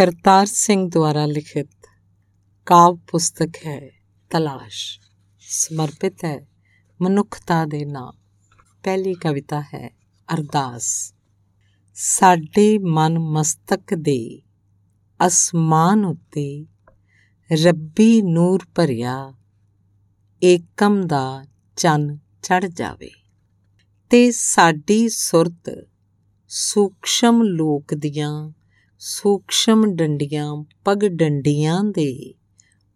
ਕਰਤਾਰ ਸਿੰਘ ਦੁਆਰਾ ਲਿਖਿਤ ਕਾਵ ਪੁਸਤਕ ਹੈ ਤਲਾਸ਼। ਸਮਰਪਿਤ ਹੈ ਮਨੁੱਖਤਾ ਦੇ ਨਾਂ ਪਹਿਲੀ ਕਵਿਤਾ ਹੈ ਅਰਦਾਸ। ਸਾਡੇ ਮਨ ਮਸਤਕ ਦੇ ਅਸਮਾਨ ਉੱਤੇ ਰੱਬੀ ਨੂਰ ਭਰਿਆ ਏਕਮ ਦਾ ਚੰਨ ਚੜ ਜਾਵੇ ਤੇ ਸਾਡੀ ਸੁਰਤ ਸੂਖਸ਼ਮ ਲੋਕ ਦੀਆਂ ਸੂਖਸ਼ਮ ਡੰਡੀਆਂ, ਪਗ ਡੰਡੀਆਂ ਦੇ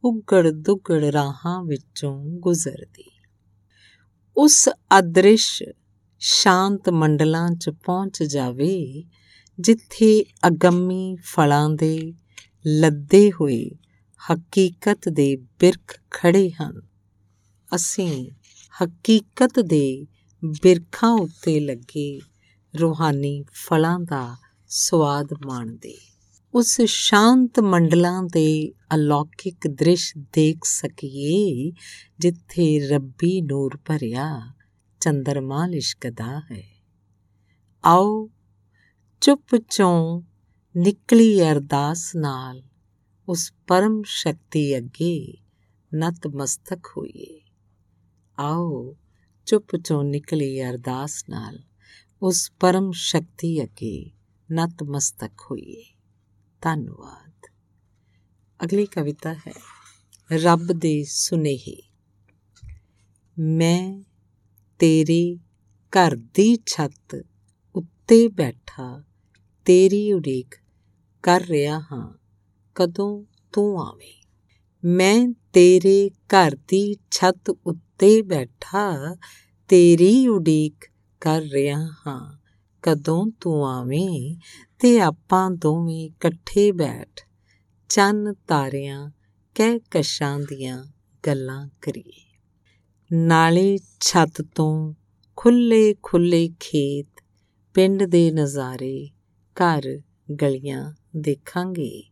ਉਗੜ ਦੁਗੜ ਰਾਹਾਂ ਵਿੱਚੋਂ ਗੁਜ਼ਰਦੀ। ਉਸ ਅਦ੍ਰਿਸ਼ ਸ਼ਾਂਤ ਮੰਡਲਾਂ 'ਚ ਪਹੁੰਚ ਜਾਵੇ, ਜਿੱਥੇ ਅਗੰਮੀ ਫਲਾਂ ਦੇ ਲੱਦੇ ਹੋਏ ਹਕੀਕਤ ਦੇ ਬਿਰਖ ਖੜੇ ਹਨ। ਅਸੀਂ ਹਕੀਕਤ ਦੇ ਬਿਰਖਾਂ ਉੱਤੇ ਲੱਗੇ ਰੂਹਾਨੀ ਫਲਾਂ ਦਾ ਸਵਾਦ ਮਾਣਦੇ। ਉਸ ਸ਼ਾਂਤ ਮੰਡਲਾਂ ਦੇ ਅਲੌਕਿਕ ਦ੍ਰਿਸ਼ ਦੇਖ ਸਕੀਏ, ਜਿੱਥੇ ਰੱਬੀ ਨੂਰ ਭਰਿਆ ਚੰਦਰਮਾ ਲਿਸ਼ਕਦਾ ਹੈ। ਆਓ, ਚੁੱਪ ਚੋਂ ਨਿਕਲੀ ਅਰਦਾਸ ਨਾਲ ਉਸ ਪਰਮ ਸ਼ਕਤੀ ਅੱਗੇ ਨਤਮਸਤਕ ਹੋਈਏ। ਆਓ, ਚੁੱਪ ਚੋਂ ਨਿਕਲੀ ਅਰਦਾਸ ਨਾਲ ਉਸ ਪਰਮ ਸ਼ਕਤੀ ਅੱਗੇ ਨਤਮਸਤਕ ਹੋਈਏ। ਧੰਨਵਾਦ। ਅਗਲੀ ਕਵਿਤਾ ਹੈ, ਰੱਬ ਦੇ ਸੁਨੇਹੇ। ਮੈਂ ਤੇਰੇ ਘਰ ਦੀ ਛੱਤ ਉੱਤੇ ਬੈਠਾ, ਤੇਰੀ ਉਡੀਕ ਕਰ ਰਿਹਾ ਹਾਂ, ਕਦੋਂ ਤੂੰ ਆਵੇਂ। ਮੈਂ ਤੇਰੇ ਘਰ ਦੀ ਛੱਤ ਉੱਤੇ ਬੈਠਾ, ਤੇਰੀ ਉਡੀਕ ਕਰ ਰਿਹਾ ਹਾਂ ਕਦੋਂ ਤੂੰ ਆਵੇਂ ਤੇ ਆਪਾਂ ਦੋਵੇਂ ਇਕੱਠੇ ਬੈਠ ਚੰਨ ਤਾਰਿਆਂ, ਕਹਿ ਕਸ਼ਾਂ ਦੀਆਂ ਗੱਲਾਂ ਕਰੀਏ। ਨਾਲੇ ਛੱਤ ਤੋਂ ਖੁੱਲੇ ਖੁੱਲੇ ਖੇਤ, ਪਿੰਡ ਦੇ ਨਜ਼ਾਰੇ ਘਰ ਗਲੀਆਂ ਦੇਖਾਂਗੇ।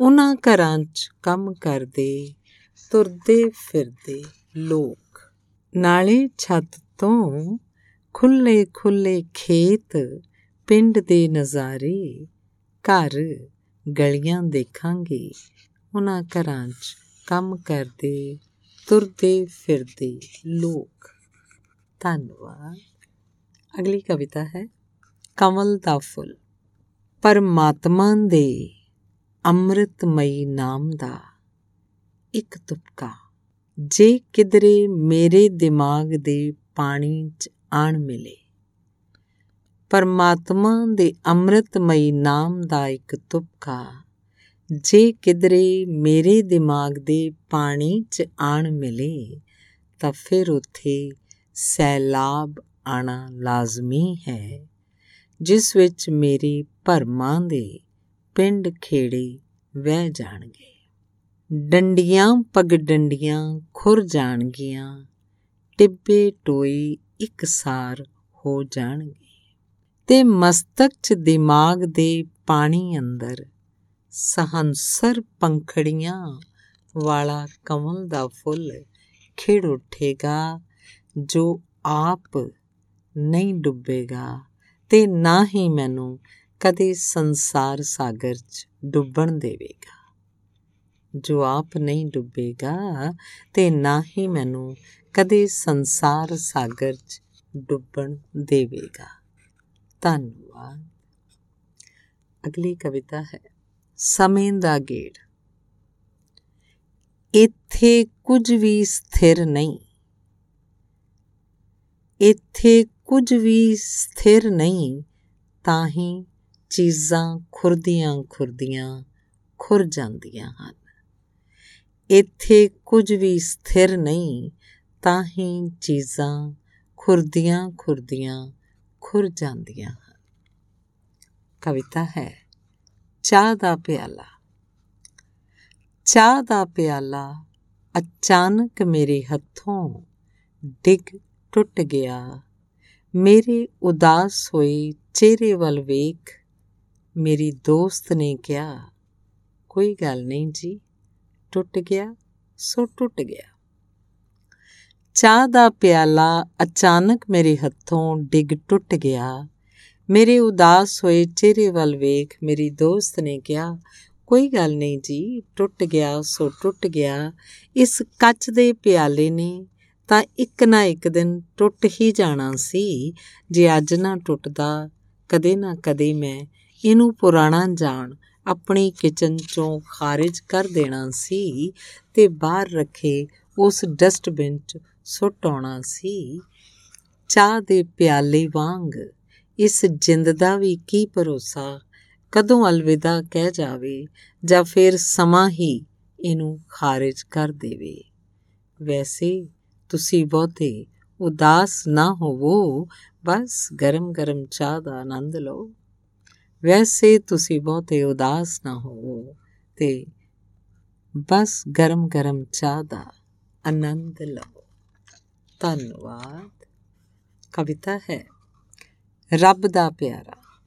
ਉਹਨਾਂ ਘਰਾਂ 'ਚ ਕੰਮ ਕਰਦੇ, ਤੁਰਦੇ ਫਿਰਦੇ ਲੋਕ। ਨਾਲੇ ਛੱਤ ਤੋਂ ਖੁੱਲੇ ਖੁੱਲੇ ਖੇਤ, ਪਿੰਡ ਦੇ ਨਜ਼ਾਰੇ, ਘਰ ਗਲੀਆਂ ਦੇਖਾਂਗੇ। ਉਹਨਾਂ ਘਰਾਂ 'ਚ ਕੰਮ ਕਰਦੇ, ਤੁਰਦੇ ਫਿਰਦੇ ਲੋਕ। ਧੰਨਵਾਦ। ਅਗਲੀ ਕਵਿਤਾ ਹੈ, ਕਮਲ ਦਾ ਫੁੱਲ। ਪਰਮਾਤਮਾ ਦੇ ਅੰਮ੍ਰਿਤਮਈ ਨਾਮ ਦਾ ਇੱਕ ਤੁਪਕਾ। ਜੇ ਕਿਦਰੇ ਮੇਰੇ ਦਿਮਾਗ ਦੇ ਪਾਣੀ 'ਚ ਆਣ ਮਿਲੇ। ਪਰਮਾਤਮਾ ਦੇ ਅੰਮ੍ਰਿਤਮਈ ਨਾਮ ਦਾ ਇੱਕ ਤੁਪਕਾ, ਜੇ ਕਿਦਰੇ ਮੇਰੇ ਦਿਮਾਗ ਦੇ ਪਾਣੀ 'ਚ ਆਣ ਮਿਲੇ, ਤਾਂ ਫਿਰ ਉੱਥੇ ਸੈਲਾਬ ਆਣਾ ਲਾਜ਼ਮੀ ਹੈ, ਜਿਸ ਵਿੱਚ ਮੇਰੇ ਭਰਮਾਂ ਦੇ ਪਿੰਡ ਖੇੜੇ ਵਹਿ ਜਾਣਗੇ। ਡੰਡੀਆਂ ਪਗ ਡੰਡੀਆਂ ਖੁਰ ਜਾਣਗੀਆਂ, ਟਿੱਬੇ ਟੋਈ ਇਕਸਾਰ ਹੋ ਜਾਣਗੇ। ਤੇ ਮਸਤਕ 'ਚ ਦਿਮਾਗ ਦੇ ਪਾਣੀ ਅੰਦਰ ਸਹੰਸਰ ਪੰਖੜੀਆਂ ਵਾਲਾ ਕਮਲ ਦਾ ਫੁੱਲ ਖਿੜ ਉੱਠੇਗਾ, ਜੋ ਆਪ ਨਹੀਂ ਡੁੱਬੇਗਾ ਤੇ ਨਾ ਹੀ ਮੈਨੂੰ ਕਦੇ ਸੰਸਾਰ ਸਾਗਰ 'ਚ ਡੁੱਬਣ ਦੇਵੇਗਾ। ਜੋ ਆਪ ਨਹੀਂ ਡੁੱਬੇਗਾ, ਤੇ ਨਾ ਹੀ ਮੈਨੂੰ ਕਦੇ ਸੰਸਾਰ ਸਾਗਰ 'ਚ ਡੁੱਬਣ ਦੇਵੇਗਾ। ਧੰਨਵਾਦ। ਅਗਲੀ ਕਵਿਤਾ ਹੈ, ਸਮੇਂ ਦਾ ਗੇੜ। ਇੱਥੇ ਕੁਝ ਵੀ ਸਥਿਰ ਨਹੀਂ। ਇੱਥੇ ਕੁਝ ਵੀ ਸਥਿਰ ਨਹੀਂ, ਤਾਂ ਹੀ ਚੀਜ਼ਾਂ ਖੁਰਦੀਆਂ ਖੁਰਦੀਆਂ ਖੁਰ ਜਾਂਦੀਆਂ ਹਨ। ਇੱਥੇ ਕੁਝ ਵੀ ਸਥਿਰ ਨਹੀਂ ਤਾਂ ਹੀ ਚੀਜ਼ਾਂ ਖੁਰਦੀਆਂ ਖੁਰਦੀਆਂ ਖੁਰ ਜਾਂਦੀਆਂ ਹਨ। ਕਵਿਤਾ ਹੈ, ਚਾਹ ਦਾ ਪਿਆਲਾ। ਚਾਹ ਦਾ ਪਿਆਲਾ ਅਚਾਨਕ ਮੇਰੇ ਹੱਥੋਂ ਡਿੱਗ ਟੁੱਟ ਗਿਆ। ਮੇਰੇ ਉਦਾਸ ਹੋਏ ਚਿਹਰੇ ਵੱਲ ਵੇਖ, ਮੇਰੀ ਦੋਸਤ ਨੇ ਕਿਹਾ, ਕੋਈ ਗੱਲ ਨਹੀਂ ਜੀ। ਟੁੱਟ ਗਿਆ, ਸੋ ਟੁੱਟ ਗਿਆ। ਚਾਹ ਦਾ ਪਿਆਲਾ ਅਚਾਨਕ ਮੇਰੇ ਹੱਥੋਂ ਡਿੱਗ ਟੁੱਟ ਗਿਆ। ਮੇਰੇ ਉਦਾਸ ਹੋਏ ਚਿਹਰੇ ਵੱਲ ਵੇਖ ਮੇਰੀ ਦੋਸਤ ਨੇ ਕਿਹਾ, ਕੋਈ ਗੱਲ ਨਹੀਂ ਜੀ, ਟੁੱਟ ਗਿਆ, ਸੋ ਟੁੱਟ ਗਿਆ। ਇਸ ਕੱਚ ਦੇ ਪਿਆਲੇ ਨੇ ਤਾਂ ਇੱਕ ਨਾ ਇੱਕ ਦਿਨ ਟੁੱਟ ਹੀ ਜਾਣਾ ਸੀ। ਜੇ ਅੱਜ ਨਾ ਟੁੱਟਦਾ, ਕਦੇ ਨਾ ਕਦੇ ਮੈਂ ਇਹਨੂੰ ਪੁਰਾਣਾ ਜਾਣ ਆਪਣੀ ਕਿਚਨ ਚੋਂ ਖਾਰਜ ਕਰ ਦੇਣਾ ਸੀ ਤੇ ਬਾਹਰ ਰੱਖੇ ਉਸ ਡਸਟਬਿਨ 'ਚ ਸੁੱਟ ਆਉਣਾ ਸੀ। ਚਾਹ ਦੇ ਪਿਆਲੇ ਵਾਂਗ ਇਸ ਜਿੰਦ ਦਾ ਵੀ ਕੀ ਭਰੋਸਾ? ਕਦੋਂ ਅਲਵਿਦਾ ਕਹਿ ਜਾਵੇ ਜਾਂ ਫਿਰ ਸਮਾਂ ਹੀ ਇਹਨੂੰ ਖਾਰਜ ਕਰ ਦੇਵੇ? ਵੈਸੇ ਤੁਸੀਂ ਬਹੁਤੇ ਉਦਾਸ ਨਾ ਹੋਵੋ। ਬਸ ਗਰਮ-ਗਰਮ ਚਾਹ ਦਾ ਆਨੰਦ ਲਓ। ਵੈਸੇ ਤੁਸੀਂ ਬਹੁਤੇ ਉਦਾਸ ਨਾ ਹੋਵੋ ਤੇ ਬਸ ਗਰਮ-ਗਰਮ ਚਾਹ ਦਾ ਆਨੰਦ ਲਓ ਧੰਨਵਾਦ। ਕਵਿਤਾ ਹੈ, ਰੱਬ ਦਾ ਪਿਆਰਾ।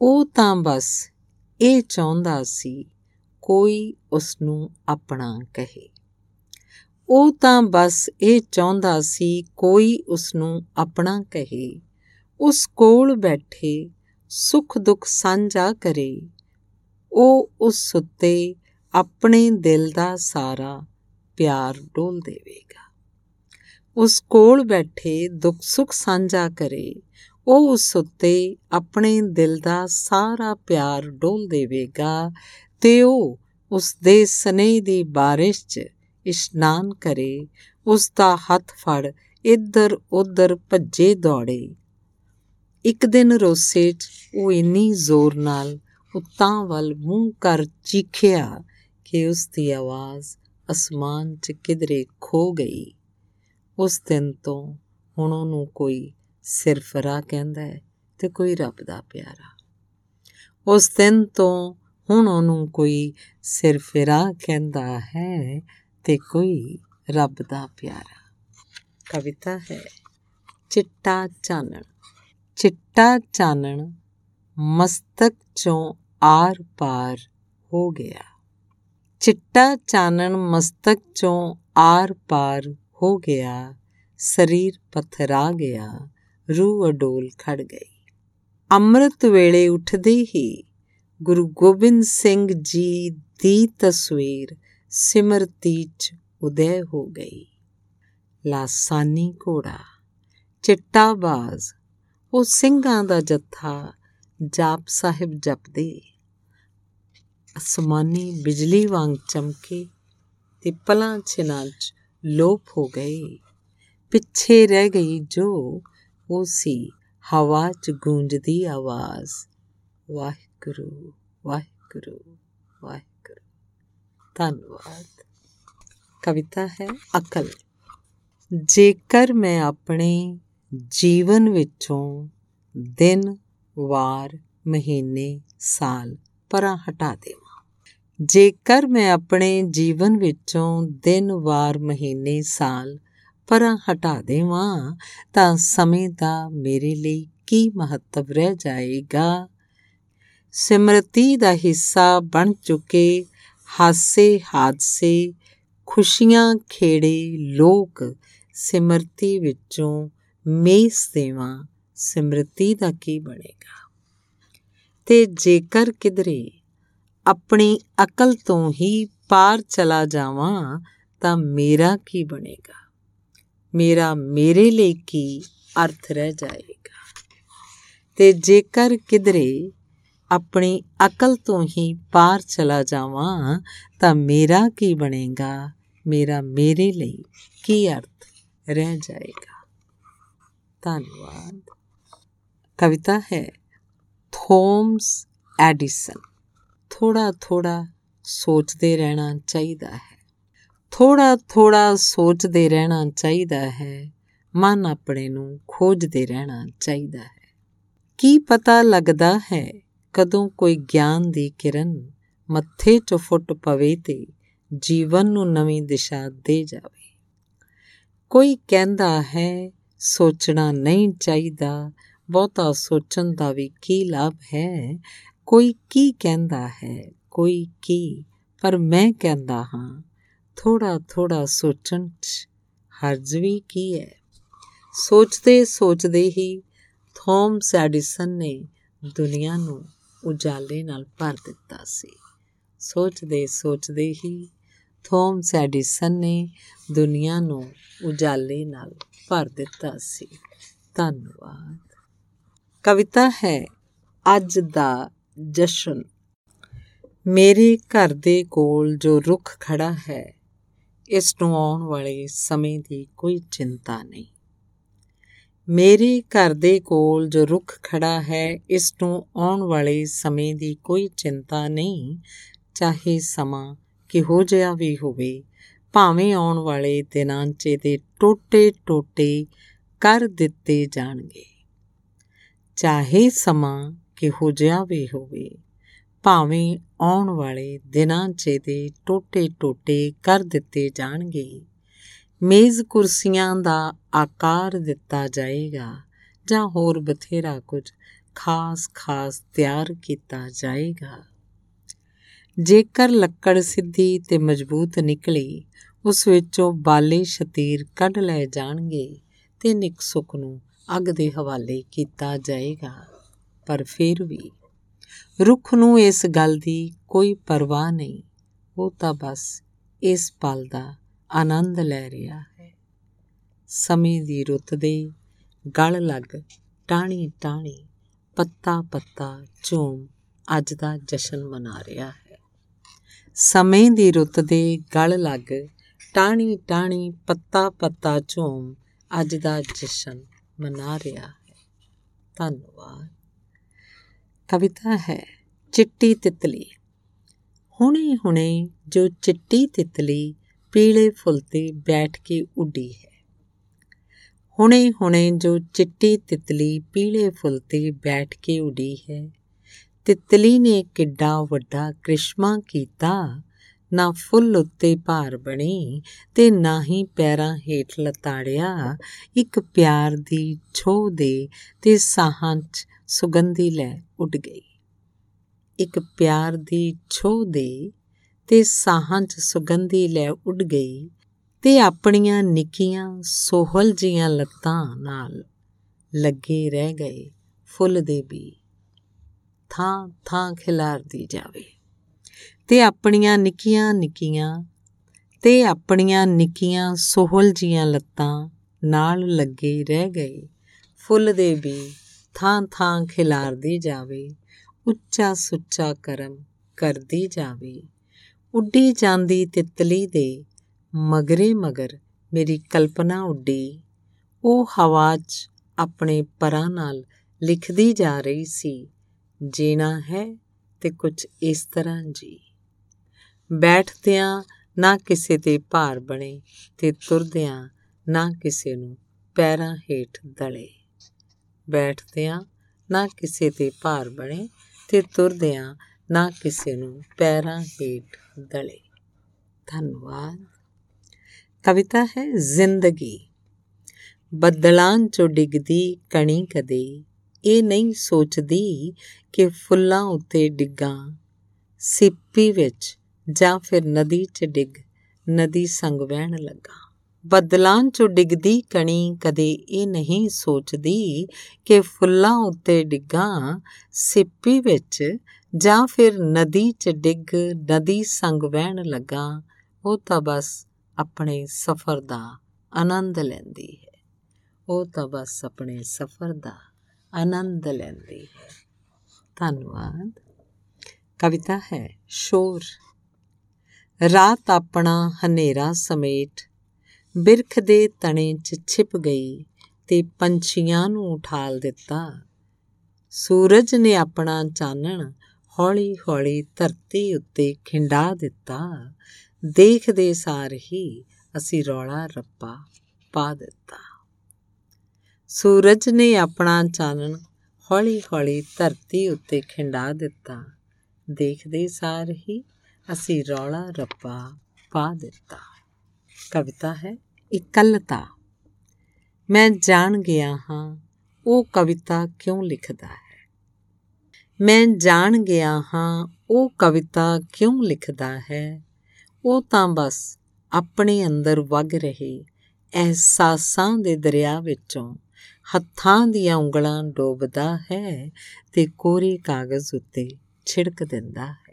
ਉਹ ਤਾਂ ਬਸ ਇਹ ਚਾਹੁੰਦਾ ਸੀ ਕੋਈ ਉਸ ਨੂੰ ਆਪਣਾ ਕਹੇ। ਉਹ ਤਾਂ ਬਸ ਇਹ ਚਾਹੁੰਦਾ ਸੀ ਕੋਈ ਉਸ ਨੂੰ ਆਪਣਾ ਕਹੇ। ਉਸ ਕੋਲ ਬੈਠੇ ਸੁੱਖ ਦੁੱਖ ਸਾਂਝਾ ਕਰੇ। ਉਹ ਉਸ ਸੁੱਤੇ ਆਪਣੇ ਦਿਲ ਦਾ ਸਾਰਾ ਪਿਆਰ ਡੋਲ ਦੇਵੇਗਾ। ਉਸ ਕੋਲ ਬੈਠੇ ਦੁੱਖ ਸੁੱਖ ਸਾਂਝਾ ਕਰੇ। ਉਹ ਉਸ ਉੱਤੇ ਆਪਣੇ ਦਿਲ ਦਾ ਸਾਰਾ ਪਿਆਰ ਡੋਲ ਦੇਵੇਗਾ ਤੇ ਉਹ ਉਸ ਦੇ ਸਨੇਹ ਦੀ ਬਾਰਿਸ਼ 'ਚ ਇਸ਼ਨਾਨ ਕਰੇ। ਉਸ ਦਾ ਹੱਥ ਫੜ ਇੱਧਰ ਉੱਧਰ ਭੱਜੇ ਦੌੜੇ। ਇੱਕ ਦਿਨ ਰੋਸੇ 'ਚ ਉਹ ਇੰਨੀ ਜ਼ੋਰ ਨਾਲ ਉੱਤਾਂ ਵੱਲ ਮੂੰਹ ਕਰ ਚੀਖਿਆ ਕਿ ਉਸ ਦੀ ਆਵਾਜ਼ ਅਸਮਾਨ 'ਚ ਕਿਧਰੇ ਖੋ ਗਈ। ਉਸ ਦਿਨ ਤੋਂ ਹੁਣ ਉਹਨੂੰ ਕੋਈ ਸਿਰਫਰਾ ਕਹਿੰਦਾ ਹੈ ਤੇ ਕੋਈ ਰੱਬ ਦਾ ਪਿਆਰਾ। ਉਸ ਦਿਨ ਤੋਂ ਹੁਣ ਉਹਨੂੰ ਕੋਈ ਸਿਰਫਰਾ ਕਹਿੰਦਾ ਹੈ ਤੇ ਕੋਈ ਰੱਬ ਦਾ ਪਿਆਰਾ। ਕਵਿਤਾ ਹੈ, ਚਿੱਟਾ ਚਾਨਣ। ਚਿੱਟਾ ਚਾਨਣ ਮਸਤਕ ਚੋਂ ਆਰ ਪਾਰ ਹੋ ਗਿਆ। ਚਿੱਟਾ ਚਾਨਣ ਮਸਤਕ ਚੋਂ ਆਰ ਪਾਰ ਹੋ ਗਿਆ। ਸਰੀਰ ਪਥਰਾ ਗਿਆ, ਰੂਹ ਅਡੋਲ ਖੜ ਗਈ। ਅੰਮ੍ਰਿਤ ਵੇਲੇ ਉੱਠਦੇ ਹੀ ਗੁਰੂ ਗੋਬਿੰਦ ਸਿੰਘ ਜੀ ਦੀ ਤਸਵੀਰ ਸਿਮਰਤੀ ਚ ਉਦੈ ਹੋ ਗਈ। ਲਾਸਾਨੀ ਘੋੜਾ, ਚਿੱਟਾ ਬਾਜ਼, ਉਹ ਸਿੰਘਾਂ ਦਾ ਜੱਥਾ ਜਾਪ ਸਾਹਿਬ ਜਪਦੇ। ਅਸਮਾਨੀ ਬਿਜਲੀ ਵਾਂਗ ਚਮਕੇ ਤੇ ਪਲਾਂ ਛਿਨਾਂ 'ਚ ਲੋਪ ਹੋ ਗਏ। ਪਿੱਛੇ ਰਹਿ ਗਈ ਜੋ ਉਹ ਸੀ, ਹਵਾ 'ਚ ਗੂੰਜਦੀ ਆਵਾਜ਼। ਵਾਹਿਗੁਰੂ ਵਾਹਿਗੁਰੂ ਵਾਹਿਗੁਰੂ। ਧੰਨਵਾਦ। ਕਵਿਤਾ ਹੈ ਅਕਲ। ਜੇਕਰ ਮੈਂ ਆਪਣੇ ਜੀਵਨ ਵਿੱਚੋਂ ਦਿਨ ਵਾਰ, ਮਹੀਨੇ, ਸਾਲ ਪਰਾਂ ਹਟਾ ਦੇਵਾਂ। ਜੇਕਰ ਮੈਂ ਆਪਣੇ ਜੀਵਨ ਵਿੱਚੋਂ ਦਿਨ, ਵਾਰ, ਮਹੀਨੇ, ਸਾਲ ਪਰਾਂ ਹਟਾ ਦੇਵਾਂ, ਤਾਂ ਸਮੇਂ ਦਾ ਮੇਰੇ ਲਈ ਕੀ ਮਹੱਤਵ ਰਹਿ ਜਾਏਗਾ? ਸਿਮਰਤੀ ਦਾ ਹਿੱਸਾ ਬਣ ਚੁੱਕੇ ਹਾਸੇ, ਹਾਦਸੇ, ਖੁਸ਼ੀਆਂ ਖੇੜੇ ਲੋਕ ਸਿਮਰਤੀ ਵਿੱਚੋਂ ਮੇਸ ਦੇਵਾਂ। ਸਿਮਰਤੀ ਦਾ ਕੀ ਬਣੇਗਾ? ਤੇ ਜੇਕਰ ਕਿਦਰੇ ਆਪਣੀ ਅਕਲ ਤੋਂ ਹੀ ਪਾਰ ਚਲਾ ਜਾਵਾਂ, ਤਾਂ ਮੇਰਾ ਕੀ ਬਣੇਗਾ? ਮੇਰਾ ਮੇਰੇ ਲਈ ਕੀ ਅਰਥ ਰਹਿ ਜਾਏਗਾ? ਤੇ ਜੇਕਰ ਕਿਦਰੇ ਆਪਣੀ ਅਕਲ ਤੋਂ ਹੀ ਪਾਰ ਚਲਾ ਜਾਵਾਂ, ਤਾਂ ਮੇਰਾ ਕੀ ਬਣੇਗਾ? ਮੇਰਾ ਮੇਰੇ ਲਈ ਕੀ ਅਰਥ ਰਹਿ ਜਾਏਗਾ? ਧੰਨਵਾਦ। ਕਵਿਤਾ ਹੈ ਥੋਮਸ ਐਡੀਸਨ। ਥੋੜਾ ਥੋੜਾ ਸੋਚਦੇ ਰਹਿਣਾ ਚਾਹੀਦਾ ਹੈ। ਥੋੜਾ ਥੋੜਾ ਸੋਚਦੇ ਰਹਿਣਾ ਚਾਹੀਦਾ ਹੈ। ਮਨ ਆਪਣੇ ਨੂੰ ਖੋਜਦੇ ਰਹਿਣਾ ਚਾਹੀਦਾ ਹੈ। ਕੀ ਪਤਾ ਲੱਗਦਾ ਹੈ ਕਦੋਂ ਕੋਈ ਗਿਆਨ ਦੀ ਕਿਰਨ ਮੱਥੇ 'ਚ ਫੁੱਟ ਪਵੇ ਤੇ ਜੀਵਨ ਨੂੰ ਨਵੀਂ ਦਿਸ਼ਾ ਦੇ ਜਾਵੇ। ਕੋਈ ਕਹਿੰਦਾ ਹੈ, ਸੋਚਣਾ ਨਹੀਂ ਚਾਹੀਦਾ ਬਹੁਤਾ ਸੋਚਣ ਦਾ ਵੀ ਕੀ ਲਾਭ ਹੈ? ਕੋਈ ਕੀ ਕਹਿੰਦਾ ਹੈ, ਕੋਈ ਕੀ, ਪਰ ਮੈਂ ਕਹਿੰਦਾ ਹਾਂ ਥੋੜਾ ਥੋੜਾ ਸੋਚਣ 'ਚ ਹਰਜ ਵੀ ਕੀ ਹੈ? ਸੋਚਦੇ ਸੋਚਦੇ ਹੀ ਥੋਮਸ ਐਡੀਸਨ ਨੇ ਦੁਨੀਆ ਨੂੰ ਉਜਾਲੇ ਨਾਲ ਭਰ ਦਿੱਤਾ ਸੀ। ਸੋਚਦੇ ਸੋਚਦੇ ਹੀ ਥੋਮਸ ਐਡੀਸਨ ਨੇ ਦੁਨੀਆ ਨੂੰ ਉਜਾਲੇ ਨਾਲ ਭਰ ਦਿੱਤਾ ਸੀ। ਧੰਨਵਾਦ। ਕਵਿਤਾ ਹੈ, ਅੱਜ ਦਾ ਜਸ਼ਨ। ਮੇਰੇ ਘਰ ਦੇ ਕੋਲ ਜੋ ਰੁੱਖ ਖੜਾ ਹੈ, ਇਸ ਨੂੰ ਆਉਣ ਵਾਲੇ ਸਮੇਂ ਦੀ ਕੋਈ ਚਿੰਤਾ ਨਹੀਂ। ਮੇਰੇ ਘਰ ਦੇ ਕੋਲ ਜੋ ਰੁੱਖ ਖੜਾ ਹੈ, ਇਸ ਨੂੰ ਆਉਣ ਵਾਲੇ ਸਮੇਂ ਦੀ ਕੋਈ ਚਿੰਤਾ ਨਹੀਂ। ਚਾਹੇ ਸਮਾਂ ਕਿਹੋ ਜਿਹਾ ਵੀ ਹੋਵੇ, ਭਾਵੇਂ ਆਉਣ ਵਾਲੇ ਦਿਨਾਂ 'ਚ ਦੇ ਟੋਟੇ ਟੋਟੇ ਕਰ ਦਿੱਤੇ ਜਾਣਗੇ। ਚਾਹੇ ਸਮਾਂ ਕਿਹੋ ਜਿਹਾ ਵੀ ਹੋਵੇ, ਭਾਵੇਂ ਆਉਣ ਵਾਲੇ ਦਿਨਾਂ 'ਚ ਦੇ ਟੋਟੇ ਟੋਟੇ ਕਰ ਦਿੱਤੇ ਜਾਣਗੇ। ਮੇਜ਼ ਕੁਰਸੀਆਂ ਦਾ ਆਕਾਰ ਦਿੱਤਾ ਜਾਏਗਾ ਜਾਂ ਹੋਰ ਬਥੇਰਾ ਕੁਝ ਖਾਸ ਖਾਸ ਤਿਆਰ ਕੀਤਾ ਜਾਏਗਾ। ਜੇਕਰ ਲੱਕੜ ਸਿੱਧੀ ਤੇ ਮਜ਼ਬੂਤ ਨਿਕਲੀ, ਉਸ ਵਿੱਚੋਂ ਬਾਲੇ ਸ਼ਤੀਰ ਕੱਢ ਲਏ ਜਾਣਗੇ ਤੇ ਨਿਕਸੁਕ ਨੂੰ ਅੱਗ ਦੇ ਹਵਾਲੇ ਕੀਤਾ ਜਾਏਗਾ, ਪਰ ਫਿਰ ਵੀ ਰੁੱਖ ਨੂੰ ਇਸ ਗੱਲ ਦੀ ਕੋਈ ਪਰਵਾਹ ਨਹੀਂ। ਉਹ ਤਾਂ ਬਸ ਇਸ ਪਲ ਦਾ ਆਨੰਦ ਲੈ ਰਿਹਾ ਹੈ। ਸਮੇਂ ਦੀ ਰੁੱਤ ਦੇ ਗਲ ਲੱਗ ਟਾਣੀ ਟਾਣੀ ਪੱਤਾ ਪੱਤਾ ਝੂਮ ਅੱਜ ਦਾ ਜਸ਼ਨ ਮਨਾ ਰਿਹਾ ਹੈ। ਸਮੇਂ ਦੀ ਰੁੱਤ ਦੇ ਗਲ ਲੱਗ ਟਾਣੀ ਟਾਣੀ ਪੱਤਾ ਪੱਤਾ ਝੂਮ ਅੱਜ ਦਾ ਜਸ਼ਨ ਮਨਾ ਰਿਹਾ ਹੈ। ਧੰਨਵਾਦ। ਕਵਿਤਾ ਹੈ, ਚਿੱਟੀ ਤਿਤਲੀ। ਹੁਣੇ ਹੁਣੇ ਜੋ ਚਿੱਟੀ ਤਿਤਲੀ ਪੀਲੇ ਫੁੱਲ ਤੇ ਬੈਠ ਕੇ ਉੱਡੀ ਹੈ। ਹੁਣੇ ਹੁਣੇ ਜੋ ਚਿੱਟੀ ਤਿਤਲੀ ਪੀਲੇ ਫੁੱਲ ਤੇ ਬੈਠ ਕੇ ਉੱਡੀ ਹੈ। ਤਿਤਲੀ ਨੇ ਕਿੱਡਾ ਵੱਡਾ ਕ੍ਰਿਸ਼ਮਾ ਕੀਤਾ ਨਾ ਫੁੱਲ ਉੱਤੇ ਭਾਰ ਬਣੀ ਤੇ ਨਾ ਹੀ ਪੈਰਾਂ ਹੇਠ ਲਤਾੜਿਆ। ਇੱਕ ਪਿਆਰ ਦੀ ਛੋਹ ਦੇ ਤੇ ਸਾਹਾਂ 'ਚ ਸੁਗੰਧੀ ਲੈ ਉੱਡ ਗਈ। ਇੱਕ ਪਿਆਰ ਦੀ ਛੋਹ ਦੇ ਤੇ ਸਾਹਾਂ 'ਚ ਸੁਗੰਧੀ ਲੈ ਉੱਡ ਗਈ ਤੇ ਆਪਣੀਆਂ ਨਿੱਕੀਆਂ ਸੋਹਲ ਜੀਆਂ ਲੱਤਾਂ ਨਾਲ ਲੱਗੇ ਰਹਿ ਗਏ ਫੁੱਲ ਦੇ ਵੀ ਥਾਂ ਥਾਂ ਖਿਲਾਰਦੀ ਜਾਵੇ। ਤੇ ਆਪਣੀਆਂ ਨਿੱਕੀਆਂ ਨਿੱਕੀਆਂ ਤੇ ਆਪਣੀਆਂ ਨਿੱਕੀਆਂ ਸੋਹਲ ਜੀਆਂ ਲੱਤਾਂ ਨਾਲ ਲੱਗੇ ਰਹਿ ਗਏ। ਫੁੱਲ ਦੇ ਵੀ ਥਾਂ ਥਾਂ ਖਿਲਾਰਦੀ ਜਾਵੇ, ਉੱਚਾ ਸੁੱਚਾ ਕਰਮ ਕਰਦੀ ਜਾਵੇ। ਉੱਡੀ ਜਾਂਦੀ ਤਿਤਲੀ ਦੇ ਮਗਰੇ ਮਗਰ ਮੇਰੀ ਕਲਪਨਾ ਉੱਡੀ। ਉਹ ਹਵਾ 'ਚ ਆਪਣੇ ਪਰਾਂ ਨਾਲ ਲਿਖਦੀ ਜਾ ਰਹੀ ਸੀ, ਜੀਣਾ ਹੈ ਤੇ ਕੁਝ ਇਸ ਤਰ੍ਹਾਂ ਜੀ। ਬੈਠਦਿਆਂ ਨਾ ਕਿਸੇ ਤੇ ਭਾਰ ਬਣੇ ਤੇ ਤੁਰਦਿਆਂ ਨਾ ਕਿਸੇ ਨੂੰ ਪੈਰਾਂ ਹੇਠ ਦਲੇ। ਬੈਠਦਿਆਂ ਨਾ ਕਿਸੇ ਤੇ ਭਾਰ ਬਣੇ ਤੇ ਤੁਰਦਿਆਂ ਨਾ ਕਿਸੇ ਨੂੰ ਪੈਰਾਂ ਹੇਠ ਦਲੇ। ਧੰਨਵਾਦ। ਕਵਿਤਾ ਹੈ ਜ਼ਿੰਦਗੀ। ਬੱਦਲਾਂ ਚੋਂ ਡਿੱਗਦੀ ਕਣੀ ਕਦੇ, ਇਹ ਨਹੀਂ ਸੋਚਦੀ ਕਿ ਫੁੱਲਾਂ ਉੱਤੇ ਡਿੱਗਾਂ। ਸਿੱਪੀ ਵਿੱਚ ਜਾਂ ਫਿਰ ਨਦੀ 'ਚ ਡਿੱਗ, ਨਦੀ ਸੰਗ ਵਹਿਣ ਲੱਗਾ। ਬਦਲਾਂ 'ਚੋਂ ਡਿੱਗਦੀ ਕਣੀ ਕਦੇ ਇਹ ਨਹੀਂ ਸੋਚਦੀ ਕਿ ਫੁੱਲਾਂ ਉੱਤੇ ਡਿੱਗਾਂ ਸਿੱਪੀ ਵਿੱਚ ਜਾਂ ਫਿਰ ਨਦੀ 'ਚ ਡਿੱਗ, ਨਦੀ ਸੰਗ ਵਹਿਣ ਲੱਗਾ। ਉਹ ਤਾਂ ਬਸ ਆਪਣੇ ਸਫ਼ਰ ਦਾ ਆਨੰਦ ਲੈਂਦੀ ਹੈ। ਉਹ ਤਾਂ ਬਸ ਆਪਣੇ ਸਫ਼ਰ ਦਾ ਆਨੰਦ ਲੈਂਦੀ ਹੈ। ਧੰਨਵਾਦ। ਕਵਿਤਾ ਹੈ, ਸ਼ੋਰ। ਰਾਤ ਆਪਣਾ ਹਨੇਰਾ ਸਮੇਟ, ਬਿਰਖ ਦੇ ਤਣੇ 'ਚ ਛਿਪ ਗਈ ਤੇ ਪੰਛੀਆਂ ਨੂੰ ਉਠਾਲ ਦਿੱਤਾ। ਸੂਰਜ ਨੇ ਆਪਣਾ ਚਾਨਣ ਹੌਲੀ-ਹੌਲੀ ਧਰਤੀ ਉੱਤੇ ਖਿੰਡਾ ਦਿੱਤਾ। ਦੇਖਦੇ ਸਾਰ ਹੀ ਅਸੀਂ ਰੌਲਾ ਰੱਪਾ ਪਾ ਦਿੱਤਾ। ਸੂਰਜ ਨੇ ਆਪਣਾ ਚਾਨਣ ਹੌਲੀ-ਹੌਲੀ ਧਰਤੀ ਉੱਤੇ ਖਿੰਡਾ ਦਿੱਤਾ। ਦੇਖਦੇ ਸਾਰ ਹੀ ਅਸੀਂ ਰੌਲਾ ਰੱਪਾ ਪਾ ਦਿੱਤਾ। ਕਵਿਤਾ ਹੈ, ਇਕੱਲਤਾ। ਮੈਂ ਜਾਣ ਗਿਆ ਹਾਂ, ਉਹ ਕਵਿਤਾ ਕਿਉਂ ਲਿਖਦਾ ਹੈ? ਮੈਂ ਜਾਣ ਗਿਆ ਹਾਂ, ਉਹ ਕਵਿਤਾ ਕਿਉਂ ਲਿਖਦਾ ਹੈ? ਉਹ ਤਾਂ ਬਸ ਆਪਣੇ ਅੰਦਰ ਵਗ ਰਹੇ ਅਹਿਸਾਸਾਂ ਦੇ ਦਰਿਆ ਵਿੱਚੋਂ ਹੱਥਾਂ ਦੀਆਂ ਉਂਗਲਾਂ ਡੋਬਦਾ ਹੈ ਤੇ ਕੋਰੇ ਕਾਗਜ਼ ਉੱਤੇ ਛਿੜਕ ਦਿੰਦਾ ਹੈ।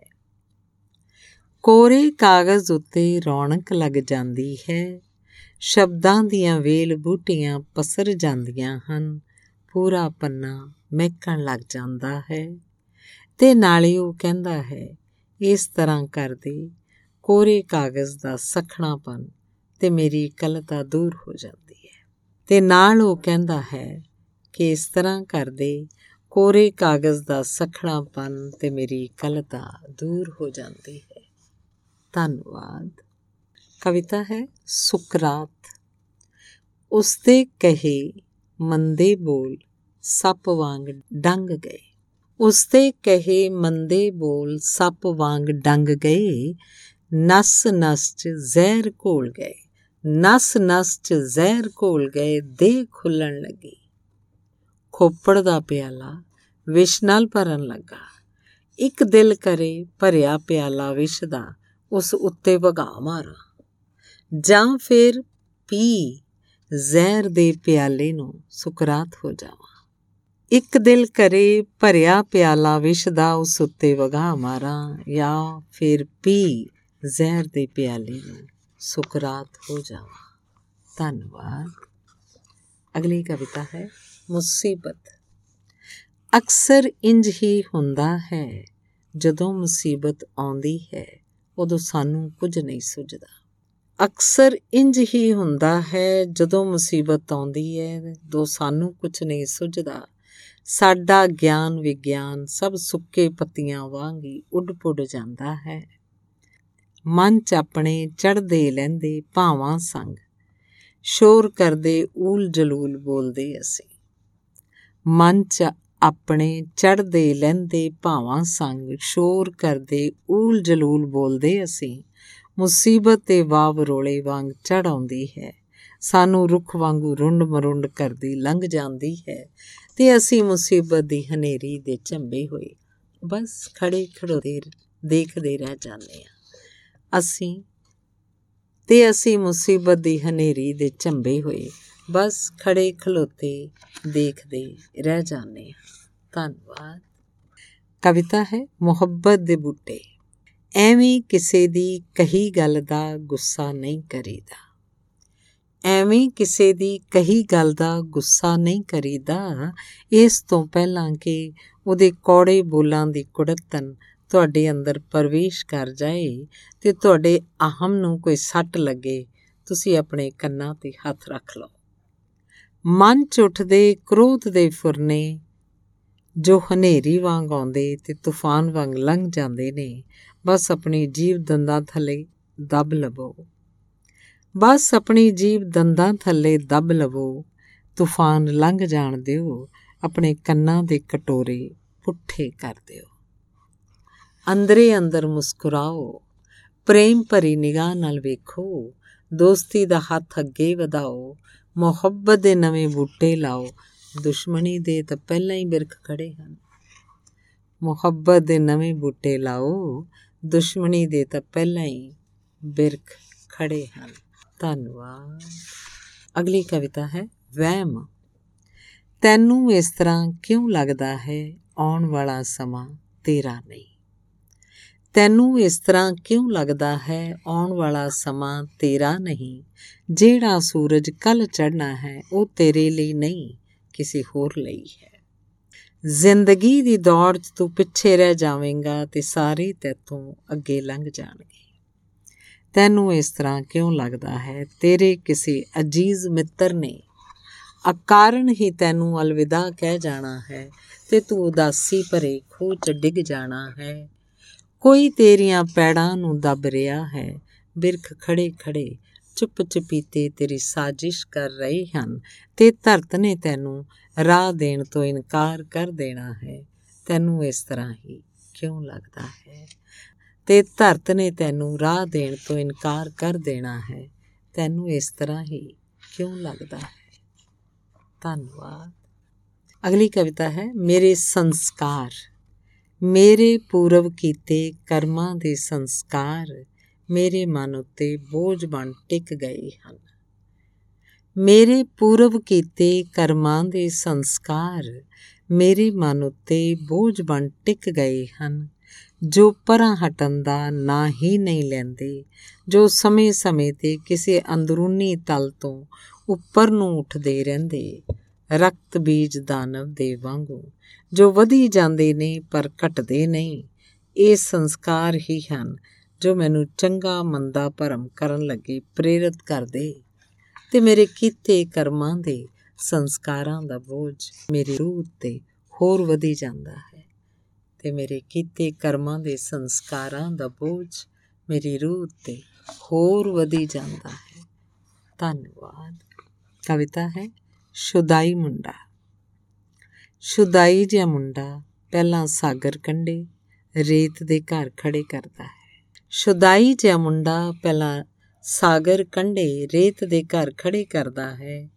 ਕੋਰੇ ਕਾਗਜ਼ ਉੱਤੇ ਰੌਣਕ ਲੱਗ ਜਾਂਦੀ ਹੈ। ਸ਼ਬਦਾਂ ਦੀਆਂ ਵੇਲ ਬੂਟੀਆਂ ਪਸਰ ਜਾਂਦੀਆਂ ਹਨ। ਪੂਰਾ ਪੰਨਾ ਮਹਿਕਣ ਲੱਗ ਜਾਂਦਾ ਹੈ। ਤੇ ਨਾਲੇ ਉਹ ਕਹਿੰਦਾ ਹੈ, ਇਸ ਤਰ੍ਹਾਂ ਕਰਦੇ ਕੋਰੇ ਕਾਗਜ਼ ਦਾ ਸਖਣਾਪਨ ਤੇ ਮੇਰੀ ਇਕਲਤਾ ਦੂਰ ਹੋ ਜਾਂਦੀ ਹੈ। ਤੇ ਨਾਲ ਉਹ ਕਹਿੰਦਾ ਹੈ ਕਿ ਇਸ ਤਰ੍ਹਾਂ ਕਰਦੇ ਕੋਰੇ ਕਾਗਜ਼ ਦਾ ਸਖਣਾਪਨ ਤੇ ਮੇਰੀ ਇਕਲਤਾ ਦੂਰ ਹੋ ਜਾਂਦੀ ਹੈ। ਧੰਨਵਾਦ। ਕਵਿਤਾ ਹੈ ਸੁਕਰਾਤ। ਉਸਦੇ ਕਹੇ ਮੰਦੇ ਬੋਲ ਸੱਪ ਵਾਂਗ ਡੰਗ ਗਏ। ਉਸਦੇ ਕਹੇ ਮੰਦੇ ਬੋਲ ਸੱਪ ਵਾਂਗ ਡੰਗ ਗਏ। ਨਸ ਨਸ ਚ ਜ਼ਹਿਰ ਘੋਲ ਗਏ। ਨਸ ਨਸ ਚ ਜ਼ਹਿਰ ਘੋਲ ਗਏ ਦੇ ਖੁੱਲਣ ਲੱਗੀ। ਖੋਪੜ ਦਾ ਪਿਆਲਾ ਵਿਸ਼ ਨਾਲ ਭਰਨ ਲੱਗਾ। ਇੱਕ ਦਿਲ ਕਰੇ ਭਰਿਆ ਪਿਆਲਾ ਵਿਸ਼ ਦਾ ਉਸ ਉੱਤੇ ਵਗਾ ਮਾਰਾਂ। ਜਾਂ ਫਿਰ ਪੀ ਜ਼ਹਿਰ ਦੇ ਪਿਆਲੇ ਨੂੰ ਸੁਕਰਾਤ ਹੋ ਜਾਵਾਂ। ਇੱਕ ਦਿਲ ਕਰੇ ਭਰਿਆ ਪਿਆਲਾ ਵਿਸ਼ ਦਾ ਉਸ ਉੱਤੇ ਵਗਾ ਮਾਰਾਂ ਜਾਂ ਫਿਰ ਪੀ ਜ਼ਹਿਰ ਦੇ ਪਿਆਲੇ ਨੂੰ ਸੁਕਰਾਤ ਹੋ ਜਾਵਾਂ। ਧੰਨਵਾਦ। ਅਗਲੀ ਕਵਿਤਾ ਹੈ, ਮੁਸੀਬਤ। ਅਕਸਰ ਇੰਜ ਹੀ ਹੁੰਦਾ ਹੈ ਜਦੋਂ ਮੁਸੀਬਤ ਆਉਂਦੀ ਹੈ। ਉਦੋਂ ਸਾਨੂੰ ਕੁਝ ਨਹੀਂ ਸੁਝਦਾ। ਅਕਸਰ ਇੰਜ ਹੀ ਹੁੰਦਾ ਹੈ, ਜਦੋਂ ਮੁਸੀਬਤ ਆਉਂਦੀ ਹੈ ਦੋ ਸਾਨੂੰ ਕੁਝ ਨਹੀਂ ਸੁਝਦਾ। ਸਾਡਾ ਗਿਆਨ ਵਿਗਿਆਨ ਸਭ ਸੁੱਕੇ ਪੱਤੀਆਂ ਵਾਂਗ ਹੀ ਉੱਡ-ਪੁੱਡ ਜਾਂਦਾ ਹੈ। ਮਨ ਚ ਆਪਣੇ ਚੜਦੇ ਲੈਂਦੇ ਭਾਵਾਂ ਸੰਗ, ਸ਼ੋਰ ਕਰਦੇ ਊਲ ਜਲੂਲ ਬੋਲਦੇ ਅਸੀਂ। ਮਨ ਚ ਆਪਣੇ ਚੜਦੇ ਲੈਂਦੇ ਭਾਵਾਂ ਸੰਗ ਸ਼ੋਰ ਕਰਦੇ ਊਲ ਜਲੂਲ ਬੋਲਦੇ ਅਸੀਂ। ਮੁਸੀਬਤ ਤੇ ਵਾਵ ਰੋਲੇ ਵਾਂਗ ਚੜ ਆਉਂਦੀ ਹੈ। ਸਾਨੂੰ ਰੁੱਖ ਵਾਂਗੂ ਰੁੰਡ ਮਰੁੰਡ ਕਰਦੀ ਲੰਘ ਜਾਂਦੀ ਹੈ ਤੇ ਅਸੀਂ ਮੁਸੀਬਤ ਦੀ ਹਨੇਰੀ ਦੇ ਝੰਬੇ ਹੋਏ। ਬਸ ਖੜੇ ਖੜੋਦੇ ਦੇਖਦੇ ਰਹਿ ਜਾਂਦੇ ਆ ਅਸੀਂ, ਤੇ ਅਸੀਂ ਮੁਸੀਬਤ ਦੀ ਹਨੇਰੀ ਦੇ ਝੰਬੇ ਹੋਏ। ਬਸ ਖੜੇ ਖਲੋਤੇ ਦੇਖਦੇ ਰਹਿ ਜਾਂਦੇ ਹਾਂ। ਧੰਨਵਾਦ। ਕਵਿਤਾ ਹੈ, ਮੁਹੱਬਤ ਦੇ ਬੂਟੇ। ਐਵੇਂ ਕਿਸੇ ਦੀ ਕਹੀ ਗੱਲ ਦਾ ਗੁੱਸਾ ਨਹੀਂ ਕਰੀਦਾ। ਐਵੇਂ ਕਿਸੇ ਦੀ ਕਹੀ ਗੱਲ ਦਾ ਗੁੱਸਾ ਨਹੀਂ ਕਰੀਦਾ। ਇਸ ਤੋਂ ਪਹਿਲਾਂ ਕਿ ਉਹਦੇ ਕੌੜੇ ਬੋਲਾਂ ਦੀ ਕੁੜਤਨ ਤੁਹਾਡੇ ਅੰਦਰ ਪ੍ਰਵੇਸ਼ ਕਰ ਜਾਏ ਤੇ ਤੁਹਾਡੇ ਅਹਮ ਨੂੰ ਕੋਈ ਸੱਟ ਲੱਗੇ, ਤੁਸੀਂ ਆਪਣੇ ਕੰਨਾਂ ਤੇ ਹੱਥ ਰੱਖ ਲਓ। ਮਨ ਚ ਉੱਠਦੇ ਕ੍ਰੋਧ ਦੇ ਫੁਰਨੇ ਜੋ ਹਨੇਰੀ ਵਾਂਗ ਆਉਂਦੇ ਤੇ ਤੂਫਾਨ ਵਾਂਗ ਲੰਘ ਜਾਂਦੇ ਨੇ, ਬਸ ਆਪਣੀ ਜੀਵ ਦੰਦਾਂ ਥੱਲੇ ਦਬ ਲਵੋ। ਬਸ ਆਪਣੀ ਜੀਵ ਦੰਦਾਂ ਥੱਲੇ ਦਬ ਲਵੋ, ਤੂਫਾਨ ਲੰਘ ਜਾਣ ਦਿਓ, ਆਪਣੇ ਕੰਨਾਂ ਦੇ ਕਟੋਰੇ ਪੁੱਠੇ ਕਰ ਦਿਓ। ਅੰਦਰੇ ਅੰਦਰ ਮੁਸਕਰਾਓ, ਪ੍ਰੇਮ ਭਰੀ ਨਿਗਾਹ ਨਾਲ ਵੇਖੋ, ਦੋਸਤੀ ਦਾ ਹੱਥ ਅੱਗੇ ਵਧਾਓ, ਮੁਹੱਬਤ ਦੇ ਨਵੇਂ ਬੂਟੇ ਲਾਓ ਦੁਸ਼ਮਣੀ ਦੇ ਤਾਂ ਪਹਿਲਾਂ ਹੀ ਬਿਰਖ ਖੜੇ ਹਨ। ਮੁਹੱਬਤ ਦੇ ਨਵੇਂ ਬੂਟੇ ਲਾਓ, ਦੁਸ਼ਮਣੀ ਦੇ ਤਾਂ ਪਹਿਲਾਂ ਹੀ ਬਿਰਖ ਖੜੇ ਹਨ। ਧੰਨਵਾਦ। ਅਗਲੀ ਕਵਿਤਾ ਹੈ, ਵਹਿਮ। ਤੈਨੂੰ ਇਸ ਤਰ੍ਹਾਂ ਕਿਉਂ ਲੱਗਦਾ ਹੈ, ਆਉਣ ਵਾਲਾ ਸਮਾਂ ਤੇਰਾ ਨਹੀਂ। ਤੈਨੂੰ ਇਸ ਤਰ੍ਹਾਂ ਕਿਉਂ ਲੱਗਦਾ ਹੈ, ਆਉਣ ਵਾਲਾ ਸਮਾਂ ਤੇਰਾ ਨਹੀਂ। ਜਿਹੜਾ ਸੂਰਜ ਕੱਲ ਚੜਨਾ ਹੈ, ਉਹ ਤੇਰੇ ਲਈ ਨਹੀਂ। ਕਿਸੇ ਹੋਰ ਲਈ ਹੈ। ਜ਼ਿੰਦਗੀ ਦੀ ਦੌੜ 'ਚ ਤੂੰ ਪਿੱਛੇ ਰਹਿ ਜਾਵੇਂਗਾ ਤੇ ਸਾਰੇ ਤੇਤੋਂ ਅੱਗੇ ਲੰਘ ਜਾਣਗੇ। ਤੈਨੂੰ ਇਸ ਤਰ੍ਹਾਂ ਕਿਉਂ ਲੱਗਦਾ ਹੈ? ਤੇਰੇ ਕਿਸੇ ਅਜੀਜ਼ ਮਿੱਤਰ ਨੇ ਅਕਾਰਨ ਹੀ ਤੈਨੂੰ ਅਲਵਿਦਾ ਕਹਿ ਜਾਣਾ ਹੈ ਤੇ ਤੂੰ ਉਦਾਸੀ ਭਰੇ ਖੋਹ 'ਚ ਡਿੱਗ ਜਾਣਾ ਹੈ। ਕੋਈ ਤੇਰੀਆਂ ਪੈੜਾਂ ਨੂੰ ਦਬ ਰਿਹਾ ਹੈ, ਬਿਰਖ ਖੜੇ ਖੜੇ ਚੁੱਪ ਚੁਪੀਤੇ ਤੇਰੀ ਸਾਜ਼ਿਸ਼ ਕਰ ਰਹੇ ਹਨ ਤੇ ਧਰਤ ਨੇ ਤੈਨੂੰ ਰਾਹ ਦੇਣ ਤੋਂ ਇਨਕਾਰ ਕਰ ਦੇਣਾ ਹੈ। ਤੈਨੂੰ ਇਸ ਤਰ੍ਹਾਂ ਹੀ ਕਿਉਂ ਲੱਗਦਾ ਹੈ? ਤੇ ਧਰਤ ਨੇ ਤੈਨੂੰ ਰਾਹ ਦੇਣ ਤੋਂ ਇਨਕਾਰ ਕਰ ਦੇਣਾ ਹੈ। ਤੈਨੂੰ ਇਸ ਤਰ੍ਹਾਂ ਹੀ ਕਿਉਂ ਲੱਗਦਾ ਹੈ? ਧੰਨਵਾਦ। ਅਗਲੀ ਕਵਿਤਾ ਹੈ, ਮੇਰੇ ਸੰਸਕਾਰ। ਮੇਰੇ ਪੂਰਵ ਕੀਤੇ ਕਰਮਾਂ ਦੇ ਸੰਸਕਾਰ ਮੇਰੇ ਮਨ ਉੱਤੇ ਬੋਝ ਬਣ ਟਿਕ ਗਏ ਹਨ। ਮੇਰੇ ਪੂਰਵ ਕੀਤੇ ਕਰਮਾਂ ਦੇ ਸੰਸਕਾਰ ਮੇਰੇ ਮਨ ਉੱਤੇ ਬੋਝ ਬਣ ਟਿਕ ਗਏ ਹਨ। ਜੋ ਪਰਾਂ ਹਟਣ ਦਾ ਨਾਂ ਹੀ ਨਹੀਂ ਲੈਂਦੇ, ਜੋ ਸਮੇਂ-ਸਮੇਂ ਤੇ ਕਿਸੇ ਅੰਦਰੂਨੀ ਤਲ ਤੋਂ ਉੱਪਰ ਨੂੰ ਉੱਠਦੇ ਰਹਿੰਦੇ, ਰਕਤ ਬੀਜ ਦਾਨਵ ਦੇ ਵਾਂਗੂ, ਜੋ ਵਧੀ ਜਾਂਦੇ ਨੇ ਪਰ ਘਟਦੇ ਨਹੀਂ, ਇਹ ਸੰਸਕਾਰ ਹੀ ਹਨ ਜੋ ਮੈਨੂੰ ਚੰਗਾ ਮੰਦਾ ਭਰਮ ਕਰਨ ਲੱਗੇ, ਪ੍ਰੇਰਿਤ ਕਰਦੇ ਤੇ ਮੇਰੇ ਕੀਤੇ ਕਰਮਾਂ ਦੇ ਸੰਸਕਾਰਾਂ ਦਾ ਬੋਝ ਮੇਰੀ ਰੂਹ ਉੱਤੇ ਹੋਰ ਵਧੀ ਜਾਂਦਾ ਹੈ ਤੇ ਮੇਰੇ ਕੀਤੇ ਕਰਮਾਂ ਦੇ ਸੰਸਕਾਰਾਂ ਦਾ ਬੋਝ ਮੇਰੀ ਰੂਹ ਉੱਤੇ ਹੋਰ ਵਧੀ ਜਾਂਦਾ ਹੈ। ਧੰਨਵਾਦ। ਕਵਿਤਾ ਹੈ ਸ਼ੁਦਾਈ ਮੁੰਡਾ। ਸ਼ੁਦਾਈ ਜਿਹਾ ਮੁੰਡਾ ਪਹਿਲਾਂ ਸਾਗਰ ਕੰਢੇ, ਰੇਤ ਦੇ ਘਰ ਖੜੇ ਕਰਦਾ ਹੈ। ਸ਼ੁਦਾਈ ਜਿਹਾ ਮੁੰਡਾ ਪਹਿਲਾਂ ਸਾਗਰ ਕੰਢੇ ਰੇਤ ਦੇ ਘਰ ਖੜੇ ਕਰਦਾ ਹੈ।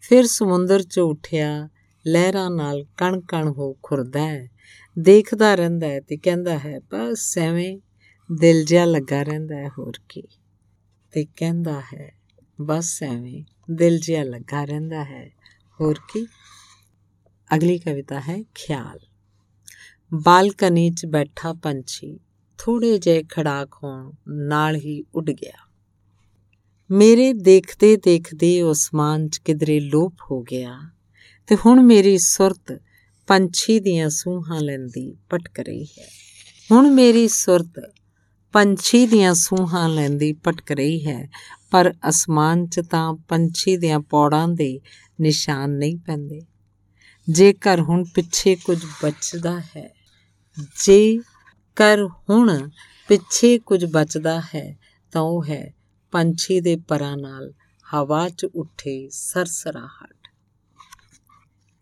ਫਿਰ ਸਮੁੰਦਰ 'ਚ ਉੱਠਿਆ, ਲਹਿਰਾਂ ਨਾਲ ਕਣ-ਕਣ ਹੋ ਖੁਰਦਾ ਹੈ। ਦੇਖਦਾ ਰਹਿੰਦਾ ਹੈ ਤੇ ਕਹਿੰਦਾ ਹੈ, ਬਸ ਐਵੇਂ ਦਿਲ ਜਿਹਾ ਲੱਗਾ ਰਹਿੰਦਾ ਹੈ, ਹੋਰ ਕੀ। ਤੇ ਕਹਿੰਦਾ ਹੈ, ਬਸ ਐਵੇਂ ਦਿਲ ਜਿਹਾ ਲੱਗਾ ਰਹਿੰਦਾ ਹੈ, ਹੋਰ ਕੀ? ਅਗਲੀ ਕਵਿਤਾ ਹੈ, ਖਿਆਲ। ਬਾਲਕਨੀ 'ਚ ਬੈਠਾ ਪੰਛੀ ਥੋੜੇ ਜੇ ਖੜਾਕ ਹੋਣ ਨਾਲ ਹੀ ਉੱਡ ਗਿਆ। ਮੇਰੇ ਦੇਖਦੇ ਦੇਖਦੇ ਉਸਮਾਨ 'ਚ ਕਿਧਰੇ ਲੋਪ ਹੋ ਗਿਆ ਤੇ ਹੁਣ ਮੇਰੀ ਸੁਰਤ ਪੰਛੀ ਦੀਆਂ ਸੂਹਾਂ ਲੈਂਦੀ ਭਟਕ ਰਹੀ ਹੈ। ਹੁਣ ਮੇਰੀ ਸੁਰਤ ਪੰਛੀ ਦੀਆਂ ਸੂਹਾਂ ਲੈਂਦੀ ਭਟਕ ਰਹੀ ਹੈ, ਪਰ ਅਸਮਾਨ 'ਚ ਤਾਂ ਪੰਛੀ ਦੀਆਂ ਪੌੜਾਂ ਦੇ ਨਿਸ਼ਾਨ ਨਹੀਂ ਪੈਂਦੇ। ਜੇਕਰ ਹੁਣ ਪਿੱਛੇ ਕੁਝ ਬਚਦਾ ਹੈ, ਜੇ ਕਰ ਹੁਣ ਪਿੱਛੇ ਕੁਝ ਬਚਦਾ ਹੈ, ਤਾਂ ਉਹ ਹੈ ਪੰਛੀ ਦੇ ਪਰਾਂ ਨਾਲ ਹਵਾ 'ਚ ਉੱਠੇ ਸਰਸਰਾਹਟ।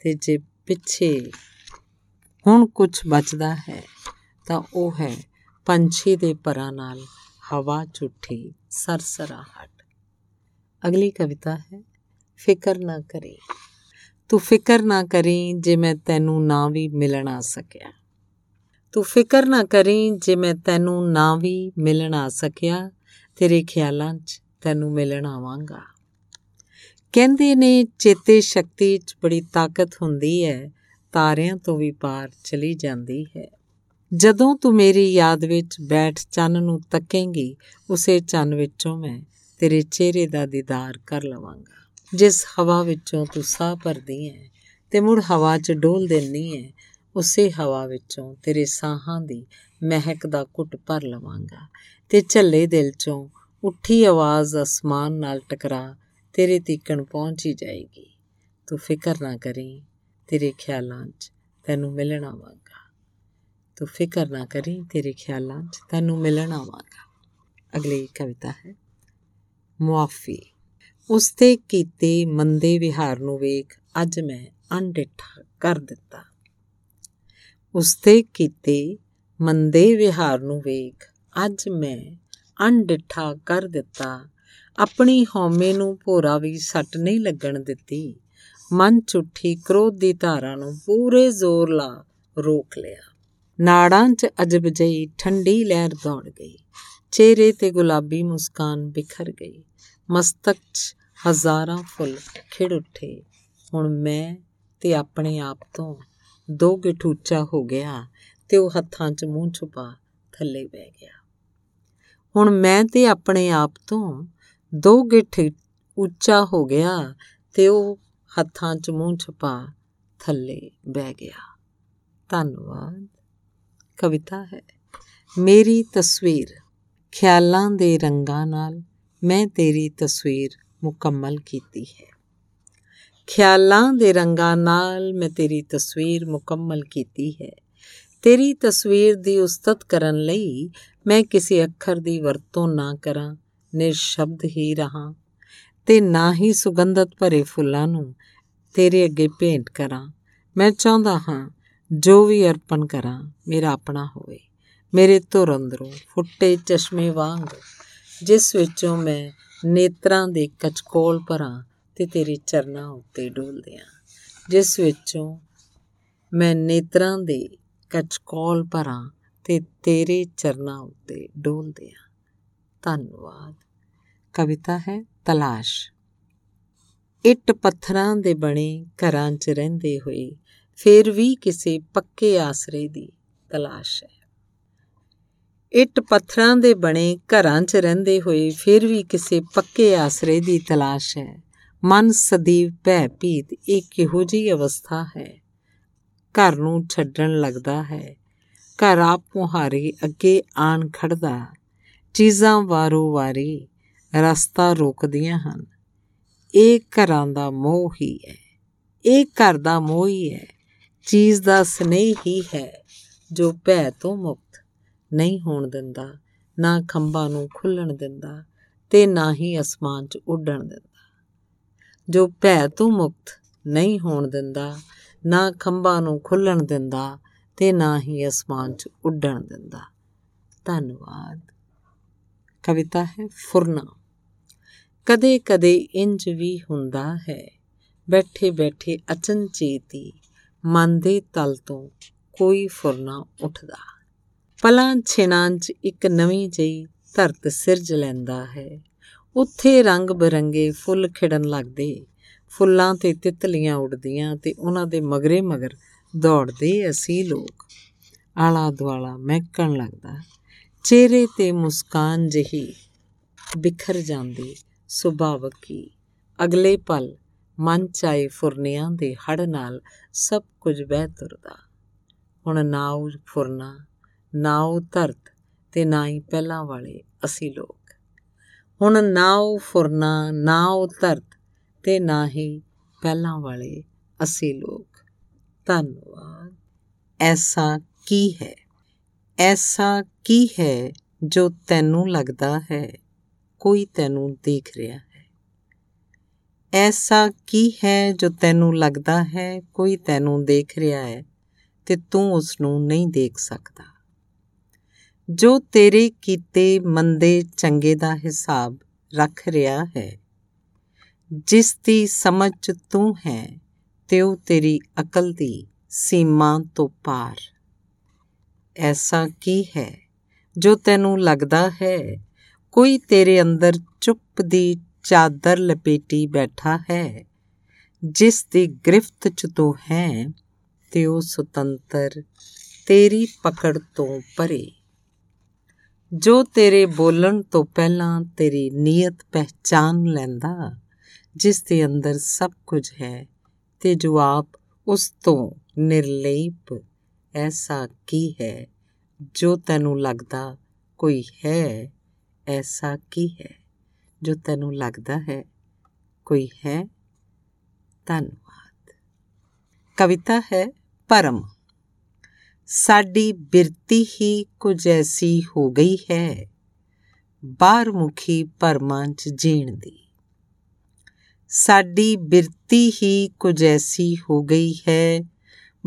ਤੇ ਜੇ ਪਿੱਛੇ ਹੁਣ ਕੁਝ ਬਚਦਾ ਹੈ, ਤਾਂ ਉਹ ਹੈ ਪੰਛੀ ਦੇ ਪਰਾਂ ਨਾਲ ਹਵਾ 'ਚ ਉੱਠੀ ਸਰਸਰਾਹਟ। ਅਗਲੀ ਕਵਿਤਾ ਹੈ, ਫਿਕਰ ਨਾ ਕਰੇ। ਤੂੰ ਫਿਕਰ ਨਾ ਕਰੀ ਜੇ ਮੈਂ ਤੈਨੂੰ ਨਾ ਵੀ ਮਿਲਣ ਆ ਸਕਿਆ। ਤੂੰ ਫਿਕਰ ਨਾ ਕਰੀ ਜੇ ਮੈਂ ਤੈਨੂੰ ਨਾ ਵੀ ਮਿਲਣ ਆ ਸਕਿਆ, ਤੇਰੇ ਖਿਆਲਾਂ 'ਚ ਤੈਨੂੰ ਮਿਲਣ ਆਵਾਂਗਾ। ਕਹਿੰਦੇ ਨੇ ਚੇਤੇ ਸ਼ਕਤੀ 'ਚ ਬੜੀ ਤਾਕਤ ਹੁੰਦੀ ਹੈ, ਤਾਰਿਆਂ ਤੋਂ ਵੀ ਪਾਰ ਚਲੀ ਜਾਂਦੀ ਹੈ। ਜਦੋਂ ਤੂੰ ਮੇਰੀ ਯਾਦ ਵਿੱਚ ਬੈਠ ਚੰਨ ਨੂੰ ਤੱਕੇਂਗੀ, ਉਸੇ ਚੰਨ ਵਿੱਚੋਂ ਮੈਂ ਤੇਰੇ ਚਿਹਰੇ ਦਾ ਦੀਦਾਰ ਕਰ ਲਵਾਂਗਾ। ਜਿਸ ਹਵਾ ਵਿੱਚੋਂ ਤੂੰ ਸਾਹ ਭਰਦੀ ਹੈ ਤੇ ਮੁੜ ਹਵਾ 'ਚ ਡੋਲ ਦਿੰਨੀ ਹੈ ਉਸੇ ਹਵਾ ਵਿੱਚੋਂ ਤੇਰੇ ਸਾਹਾਂ ਦੀ ਮਹਿਕ ਦਾ ਘੁੱਟ ਭਰ ਲਵਾਂਗਾ ਤੇ ਝੱਲੇ ਦਿਲ ਚੋਂ ਉੱਠੀ ਆਵਾਜ਼ ਅਸਮਾਨ ਨਾਲ ਟਕਰਾ ਤੇਰੇ ਤੀਕਣ ਪਹੁੰਚ ਹੀ ਜਾਏਗੀ। ਤੂੰ ਫਿਕਰ ਨਾ ਕਰੀ, ਤੇਰੇ ਖਿਆਲਾਂ 'ਚ ਤੈਨੂੰ ਮਿਲਣ ਆਵਾਂਗਾ। ਤੂੰ ਫਿਕਰ ਨਾ ਕਰੀ, ਤੇਰੇ ਖਿਆਲਾਂ 'ਚ ਤੈਨੂੰ ਮਿਲਣ ਆਵਾਂਗਾ। ਅਗਲੀ ਕਵਿਤਾ ਹੈ, ਮੁਆਫੀ। ਉਸਤੇ ਕੀਤੇ ਮੰਦੇ ਵਿਹਾਰ ਨੂੰ ਵੇਖ ਅੱਜ ਮੈਂ ਅਣਡਿੱਠਾ ਕਰ ਦਿੱਤਾ। ਉਸਤੇ ਕੀਤੇ ਮੰਦੇ ਵਿਹਾਰ ਨੂੰ ਵੇਖ ਅੱਜ ਮੈਂ ਅਣਡਿੱਠਾ ਕਰ ਦਿੱਤਾ। ਆਪਣੀ ਹਉਮੈ ਨੂੰ ਭੋਰਾ ਵੀ ਸੱਟ ਨਹੀਂ ਲੱਗਣ ਦਿੱਤੀ। ਮਨ ਝੁੱਠੀ ਕ੍ਰੋਧ ਦੀ ਧਾਰਾ ਨੂੰ ਪੂਰੇ ਜ਼ੋਰ ਲਾ ਰੋਕ ਲਿਆ। ਨਾੜਾਂ 'ਚ ਅਜਬ ਜਈ ਠੰਡੀ ਲਹਿਰ ਦੌੜ ਗਈ। ਚਿਹਰੇ ਤੇ ਗੁਲਾਬੀ ਮੁਸਕਾਨ ਬਿਖਰ ਗਈ। ਮਸਤਕ 'ਚ ਹਜ਼ਾਰਾਂ ਫੁੱਲ ਖਿੜ ਉੱਠੇ। ਹੁਣ ਮੈਂ ਤੇ ਆਪਣੇ ਆਪ ਤੋਂ ਦੋ ਗਿੱਠ ਉੱਚਾ ਹੋ ਗਿਆ ਤੇ ਉਹ ਹੱਥਾਂ 'ਚ ਮੂੰਹ ਛੁਪਾ ਥੱਲੇ ਬਹਿ ਗਿਆ। ਹੁਣ ਮੈਂ ਤੇ ਆਪਣੇ ਆਪ ਤੋਂ ਦੋ ਗਿੱਠ ਉੱਚਾ ਹੋ ਗਿਆ ਤੇ ਉਹ ਹੱਥਾਂ 'ਚ ਮੂੰਹ ਛੁਪਾ ਥੱਲੇ ਬਹਿ ਗਿਆ। ਧੰਨਵਾਦ। ਕਵਿਤਾ ਹੈ। ਮੇਰੀ ਤਸਵੀਰ ਖਿਆਲਾਂ ਦੇ ਰੰਗਾਂ ਨਾਲ ਮੈਂ ਤੇਰੀ ਤਸਵੀਰ ਮੁਕੰਮਲ ਕੀਤੀ ਹੈ। ਖਿਆਲਾਂ ਦੇ ਰੰਗਾਂ ਨਾਲ ਮੈਂ ਤੇਰੀ ਤਸਵੀਰ ਮੁਕੰਮਲ ਕੀਤੀ ਹੈ। ਤੇਰੀ ਤਸਵੀਰ ਦੀ ਉਸਤਤ ਕਰਨ ਲਈ ਮੈਂ ਕਿਸੇ ਅੱਖਰ ਦੀ ਵਰਤੋਂ ਨਾ ਕਰਾਂ, ਨਿਰਸ਼ਬਦ ਹੀ ਰਹਾ ਤੇ ਨਾ ਹੀ ਸੁਗੰਧਤ ਭਰੇ ਫੁੱਲਾਂ ਨੂੰ ਤੇਰੇ ਅੱਗੇ ਭੇਂਟ ਕਰਾਂ। ਮੈਂ ਚਾਹੁੰਦਾ ਹਾਂ ਜੋ ਵੀ ਅਰਪਣ ਕਰਾਂ, ਮੇਰਾ ਆਪਣਾ ਹੋਵੇ, ਮੇਰੇ ਧੁਰ ਅੰਦਰੋਂ ਫੁੱਟੇ ਚਸ਼ਮੇ ਵਾਂਗ, ਜਿਸ ਵਿੱਚੋਂ ਮੈਂ ਨੇਤਰਾਂ ਦੇ ਕਚਕੋਲ ਭਰਾਂ ਤੇ ਤੇਰੇ ਚਰਨਾਂ ਉੱਤੇ ਡੋਲਦਿਆਂ ਜਿਸ ਵਿੱਚੋਂ ਮੈਂ ਨੇਤਰਾਂ ਦੇ ਕਚਕੋਲ ਭਰਾਂ ਤੇ ਤੇਰੇ ਚਰਨਾਂ ਉੱਤੇ ਡੋਲਦੇ ਆ। ਧੰਨਵਾਦ। ਕਵਿਤਾ ਹੈ ਤਲਾਸ਼। ਇੱਟ ਪੱਥਰਾਂ ਦੇ ਬਣੇ ਘਰਾਂ 'ਚ ਰਹਿੰਦੇ ਹੋਏ ਫੇਰ ਵੀ ਕਿਸੇ ਪੱਕੇ ਆਸਰੇ ਦੀ ਤਲਾਸ਼ ਹੈ। ਇੱਟ ਪੱਥਰਾਂ ਦੇ ਬਣੇ ਘਰਾਂ 'ਚ ਰਹਿੰਦੇ ਹੋਏ ਫੇਰ ਵੀ ਕਿਸੇ ਪੱਕੇ ਆਸਰੇ ਦੀ ਤਲਾਸ਼ ਹੈ। ਮਨ ਸਦੀਵ ਭੈ ਭੀਤ ਇੱਕ ਕਿਹੋ ਜਿਹੀ ਅਵਸਥਾ ਹੈ? ਘਰ ਨੂੰ ਛੱਡਣ ਲੱਗਦਾ ਹੈ। ਘਰ ਆਪ ਮੁਹਾਰੇ ਅੱਗੇ ਆਣ ਖੜਦਾ ਚੀਜ਼ਾਂ ਵਾਰੋ ਵਾਰੀ ਰਸਤਾ ਰੋਕਦੀਆਂ ਹਨ। ਇਹ ਘਰਾਂ ਦਾ ਮੋਹ ਹੀ ਹੈ। ਇਹ ਘਰ ਦਾ ਮੋਹ ਹੀ ਹੈ। ਚੀਜ਼ ਦਾ ਸਨੇਹ ਹੀ ਹੈ ਜੋ ਭੈ ਤੋਂ ਮੁਕਤ ਨਹੀਂ ਹੋਣ ਦਿੰਦਾ, ਨਾ ਖੰਭਾਂ ਨੂੰ ਖੁੱਲਣ ਦਿੰਦਾ ਤੇ ਨਾ ਹੀ ਅਸਮਾਨ 'ਚ ਉੱਡਣ ਦਿੰਦਾ। ਜੋ ਭੈ ਤੋਂ ਮੁਕਤ ਨਹੀਂ ਹੋਣ ਦਿੰਦਾ, ਨਾ ਖੰਭਾਂ ਨੂੰ ਖੁੱਲਣ ਦਿੰਦਾ ਤੇ ਨਾ ਹੀ ਅਸਮਾਨ 'ਚ ਉੱਡਣ ਦਿੰਦਾ। ਧੰਨਵਾਦ। ਕਵਿਤਾ ਹੈ ਫੁਰਨਾ। ਕਦੇ ਕਦੇ ਇੰਜ ਵੀ ਹੁੰਦਾ ਹੈ ਬੈਠੇ ਬੈਠੇ ਅਚਨਚੇਤੀ ਮਨ ਦੇ ਤਲ ਤੋਂ ਕੋਈ ਫੁਰਨਾ ਉੱਠਦਾ। ਪਲਾਂ ਛਿਨਾਂ 'ਚ ਇੱਕ ਨਵੀਂ ਜਈ ਧਰਤ ਸਿਰਜ ਲੈਂਦਾ ਹੈ ਉੱਥੇ ਰੰਗ ਬਰੰਗੇ ਫੁੱਲ ਖਿੜਨ ਲੱਗਦੇ। ਫੁੱਲਾਂ ਤੇ ਤਿਤਲੀਆਂ ਉੱਡਦੀਆਂ ਤੇ ਉਹਨਾਂ ਦੇ ਮਗਰੇ ਮਗਰ ਦੌੜਦੇ ਅਸੀਂ ਲੋਕ। ਆਲਾ ਦੁਆਲਾ ਮਹਿਕਣ ਲੱਗਦਾ। ਚਿਹਰੇ ਤੇ ਮੁਸਕਾਨ ਜਹੀ ਬਿਖਰ ਜਾਂਦੀ ਸੁਭਾਵਕੀ ਅਗਲੇ ਪਲ ਮਨ ਚਾਏ ਫੁਰਨਿਆਂ ਦੇ ਹੜ ਨਾਲ ਸਭ ਕੁਝ ਬਹਿ ਤੁਰਦਾ। ਹੁਣ ਨਾ ਉਹ ਫੁਰਨਾ, ਨਾ ਉਹ ਧਰਤ ਤੇ ਨਾ ਹੀ ਪਹਿਲਾਂ ਵਾਲੇ ਅਸੀਂ ਲੋਕ। ਹੁਣ ਨਾ ਉਹ ਫੁਰਨਾ, ਨਾ ਉਹ ਧਰਤ ਤੇ ਨਾ ਹੀ ਪਹਿਲਾਂ ਵਾਲੇ ਅਸੀਂ ਲੋਕ। ਧੰਨਵਾਦ। ਐਸਾ ਕੀ ਹੈ? ਐਸਾ ਕੀ ਹੈ ਜੋ ਤੈਨੂੰ ਲੱਗਦਾ ਹੈ? ਕੋਈ ਤੈਨੂੰ ਦੇਖ ਰਿਹਾ ਹੈ। ਐਸਾ ਕੀ ਹੈ ਜੋ ਤੈਨੂੰ ਲੱਗਦਾ ਹੈ? ਕੋਈ ਤੈਨੂੰ ਦੇਖ ਰਿਹਾ ਹੈ ਤੇ ਤੂੰ ਉਸ ਨੂੰ ਨਹੀਂ ਦੇਖ ਸਕਦਾ। ਜੋ ਤੇਰੇ ਕੀਤੇ ਮੰਦੇ ਚੰਗੇ ਦਾ ਹਿਸਾਬ ਰੱਖ ਰਿਹਾ ਹੈ। ਜਿਸ ਦੀ ਸਮਝ ਤੂੰ ਹੈ ਤੇ ਉਹ ਤੇਰੀ ਅਕਲ ਦੀ ਸੀਮਾ ਤੋਂ ਪਾਰ। ਐਸਾ ਕੀ ਹੈ ਜੋ ਤੈਨੂੰ ਲੱਗਦਾ ਹੈ? ਕੋਈ ਤੇਰੇ ਅੰਦਰ ਚੁੱਪ ਦੀ ਚਾਦਰ ਲਪੇਟੀ ਬੈਠਾ ਹੈ। ਜਿਸ ਦੀ ਗ੍ਰਿਫਤ ਚ ਤੂੰ ਹੈ ਤੇ ਉਹ ਸੁਤੰਤਰ, ਤੇਰੀ ਪਕੜ ਤੋਂ ਪਰੇ। ਜੋ ਤੇਰੇ ਬੋਲਣ ਤੋਂ ਪਹਿਲਾਂ ਤੇਰੀ ਨੀਅਤ ਪਹਿਚਾਨ ਲੈਂਦਾ, ਜਿਸ ਦੇ ਅੰਦਰ ਸਭ ਕੁਝ ਹੈ, ਤੇ ਜੋ ਆਪ ਉਸ ਤੋਂ ਨਿਰਲੇਪ, ਐਸਾ ਕੀ ਹੈ? ਜੋ ਤੈਨੂੰ ਲੱਗਦਾ ਕੋਈ ਹੈ, ਐਸਾ ਕੀ ਹੈ? ਜੋ ਤੈਨੂੰ ਲੱਗਦਾ ਹੈ, ਕੋਈ ਹੈ? ਧੰਨਵਾਦ। ਕਵਿਤਾ ਹੈ ਪਰਮ। ਸਾਡੀ ਬਿਰਤੀ ਹੀ ਕੁਝ ਐਸੀ ਹੋ ਗਈ ਹੈ ਬਾਹਰ ਮੁਖੀ ਪਰਮਾਂ ਚ ਜੀਣ ਦੀ। ਸਾਡੀ ਬਿਰਤੀ ਹੀ ਕੁਝ ਐਸੀ ਹੋ ਗਈ ਹੈ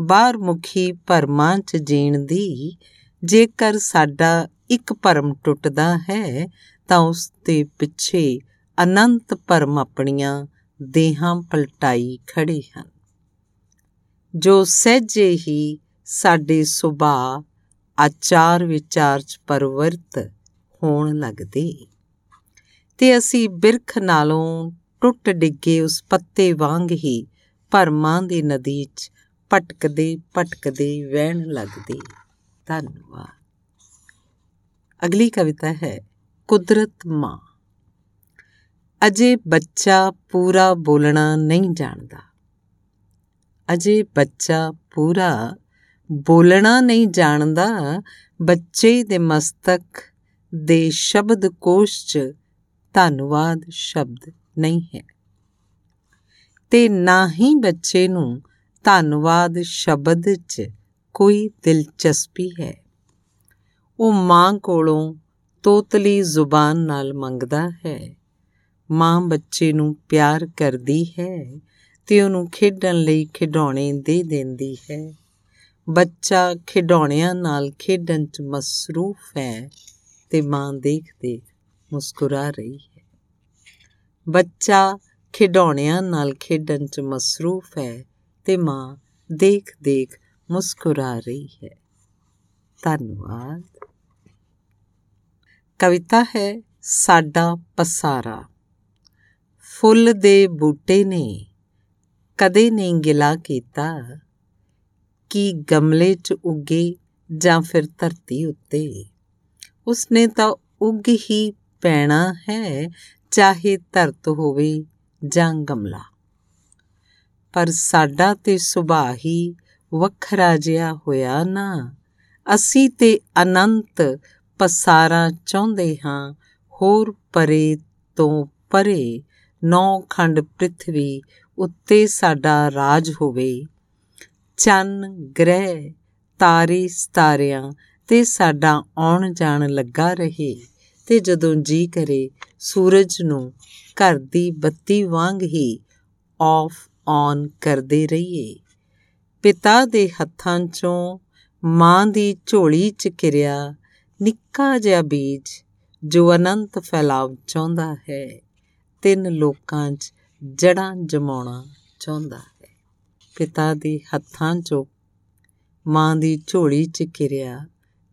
ਬਾਹਰ ਮੁਖੀ ਪਰਮਾਂ ਚ ਜੀਣ ਦੀ। ਜੇਕਰ ਸਾਡਾ ਇੱਕ ਪਰਮ ਟੁੱਟਦਾ ਹੈ, ਤਾਂ ਉਸ ਦੇ ਪਿੱਛੇ ਅਨੰਤ ਪਰਮ ਆਪਣੀਆਂ ਦੇਹਾਂ ਪਲਟਾਈ ਖੜੇ ਹਨ। ਜੋ ਸਹਿਜੇ ਹੀ ਸਾਡੇ ਸੁਭਾਅ ਆਚਾਰ ਵਿਚਾਰ ਚ ਪਰਵਰਤ ਹੋਣ ਲੱਗਦੇ। ਤੇ ਅਸੀਂ ਬਿਰਖ ਨਾਲੋਂ ਟੁੱਟ ਡਿੱਗੇ ਉਸ ਪੱਤੇ ਵਾਂਗ ਹੀ ਪਰਮਾਂ ਦੀ ਨਦੀ 'ਚ ਪਟਕਦੇ ਪਟਕਦੇ ਵਹਿਣ ਲੱਗਦੇ। ਧੰਨਵਾਦ। ਅਗਲੀ ਕਵਿਤਾ ਹੈ, ਕੁਦਰਤ ਮਾਂ। ਅਜੇ ਬੱਚਾ ਪੂਰਾ ਬੋਲਣਾ ਨਹੀਂ ਜਾਣਦਾ। ਅਜੇ ਬੱਚਾ ਪੂਰਾ ਬੋਲਣਾ ਨਹੀਂ ਜਾਣਦਾ, ਬੱਚੇ ਦੇ ਮਸਤਕ ਦੇ ਸ਼ਬਦ ਕੋਸ਼ 'ਚ ਧੰਨਵਾਦ ਸ਼ਬਦ ਨਹੀਂ ਹੈ। ਤੇ ਨਾ ਹੀ ਬੱਚੇ ਨੂੰ ਧੰਨਵਾਦ ਸ਼ਬਦ 'ਚ ਕੋਈ ਦਿਲਚਸਪੀ ਹੈ। ਉਹ ਮਾਂ ਕੋਲੋਂ ਤੋਤਲੀ ਜ਼ੁਬਾਨ ਨਾਲ ਮੰਗਦਾ ਹੈ। ਮਾਂ ਬੱਚੇ ਨੂੰ ਪਿਆਰ ਕਰਦੀ ਹੈ ਤੇ ਉਹਨੂੰ ਖੇਡਣ ਲਈ ਖਿਡੌਣੇ ਦੇ ਦਿੰਦੀ ਹੈ। ਬੱਚਾ ਖਿਡੌਣਿਆਂ ਨਾਲ ਖੇਡਣ 'ਚ ਮਸਰੂਫ ਹੈ ਤੇ ਮਾਂ ਦੇਖ ਦੇਖ ਮੁਸਕਰਾ ਰਹੀ ਹੈ। ਬੱਚਾ ਖਿਡੌਣਿਆਂ ਨਾਲ ਖੇਡਣ 'ਚ ਮਸਰੂਫ ਹੈ ਤੇ ਮਾਂ ਦੇਖ ਦੇਖ ਮੁਸਕਰਾ ਰਹੀ ਹੈ। ਧੰਨਵਾਦ। ਕਵਿਤਾ ਹੈ, ਸਾਡਾ ਪਸਾਰਾ। ਫੁੱਲ ਦੇ ਬੂਟੇ ਨੇ ਕਦੇ ਨਹੀਂ ਗਿਲਾ ਕੀਤਾ। ਕਿ ਗਮਲੇ 'ਚ ਉੱਗੇ ਜਾਂ ਫਿਰ ਧਰਤੀ ਉੱਤੇ? ਉਸਨੇ ਤਾਂ ਉੱਗ ਹੀ ਪੈਣਾ ਹੈ, ਚਾਹੇ ਧਰਤ ਹੋਵੇ ਜਾਂ ਗਮਲਾ। ਪਰ ਸਾਡਾ ਤੇ ਸੁਭਾਅ ਹੀ ਵੱਖਰਾ ਜਿਹਾ ਹੋਇਆ ਨਾ। ਅਸੀਂ ਤੇ ਅਨੰਤ ਪਸਾਰਾ ਚਾਹੁੰਦੇ ਹਾਂ, ਹੋਰ ਪਰੇ ਤੋਂ ਪਰੇ ਨੌ ਖੰਡ ਪ੍ਰithvi ਉੱਤੇ ਸਾਡਾ ਰਾਜ ਹੋਵੇ। ਚੰਨ ਗ੍ਰਹਿ ਤਾਰੇ ਸਤਾਰਿਆਂ ਤੇ ਸਾਡਾ ਆਉਣ ਜਾਣ ਲੱਗਾ ਰਹੇ ਤੇ ਜਦੋਂ ਜੀ ਕਰੇ ਸੂਰਜ ਨੂੰ ਘਰ ਦੀ ਬੱਤੀ ਵਾਂਗ ਹੀ ਆਫ ਔਨ ਕਰਦੇ ਰਹੀਏ। ਪਿਤਾ ਦੇ ਹੱਥਾਂ 'ਚੋਂ ਮਾਂ ਦੀ ਝੋਲੀ 'ਚ ਕਿਰਿਆ ਨਿੱਕਾ ਜਿਹਾ ਬੀਜ ਜੋ ਅਨੰਤ ਫੈਲਾਵ ਚਾਹੁੰਦਾ ਹੈ, ਤਿੰਨ ਲੋਕਾਂ 'ਚ ਜੜਾਂ ਜਮਾਉਣਾ ਚਾਹੁੰਦਾ ਹੈ। ਪਿਤਾ ਦੇ ਹੱਥਾਂ 'ਚੋਂ ਮਾਂ ਦੀ ਝੋਲੀ 'ਚ ਕਿਰਿਆ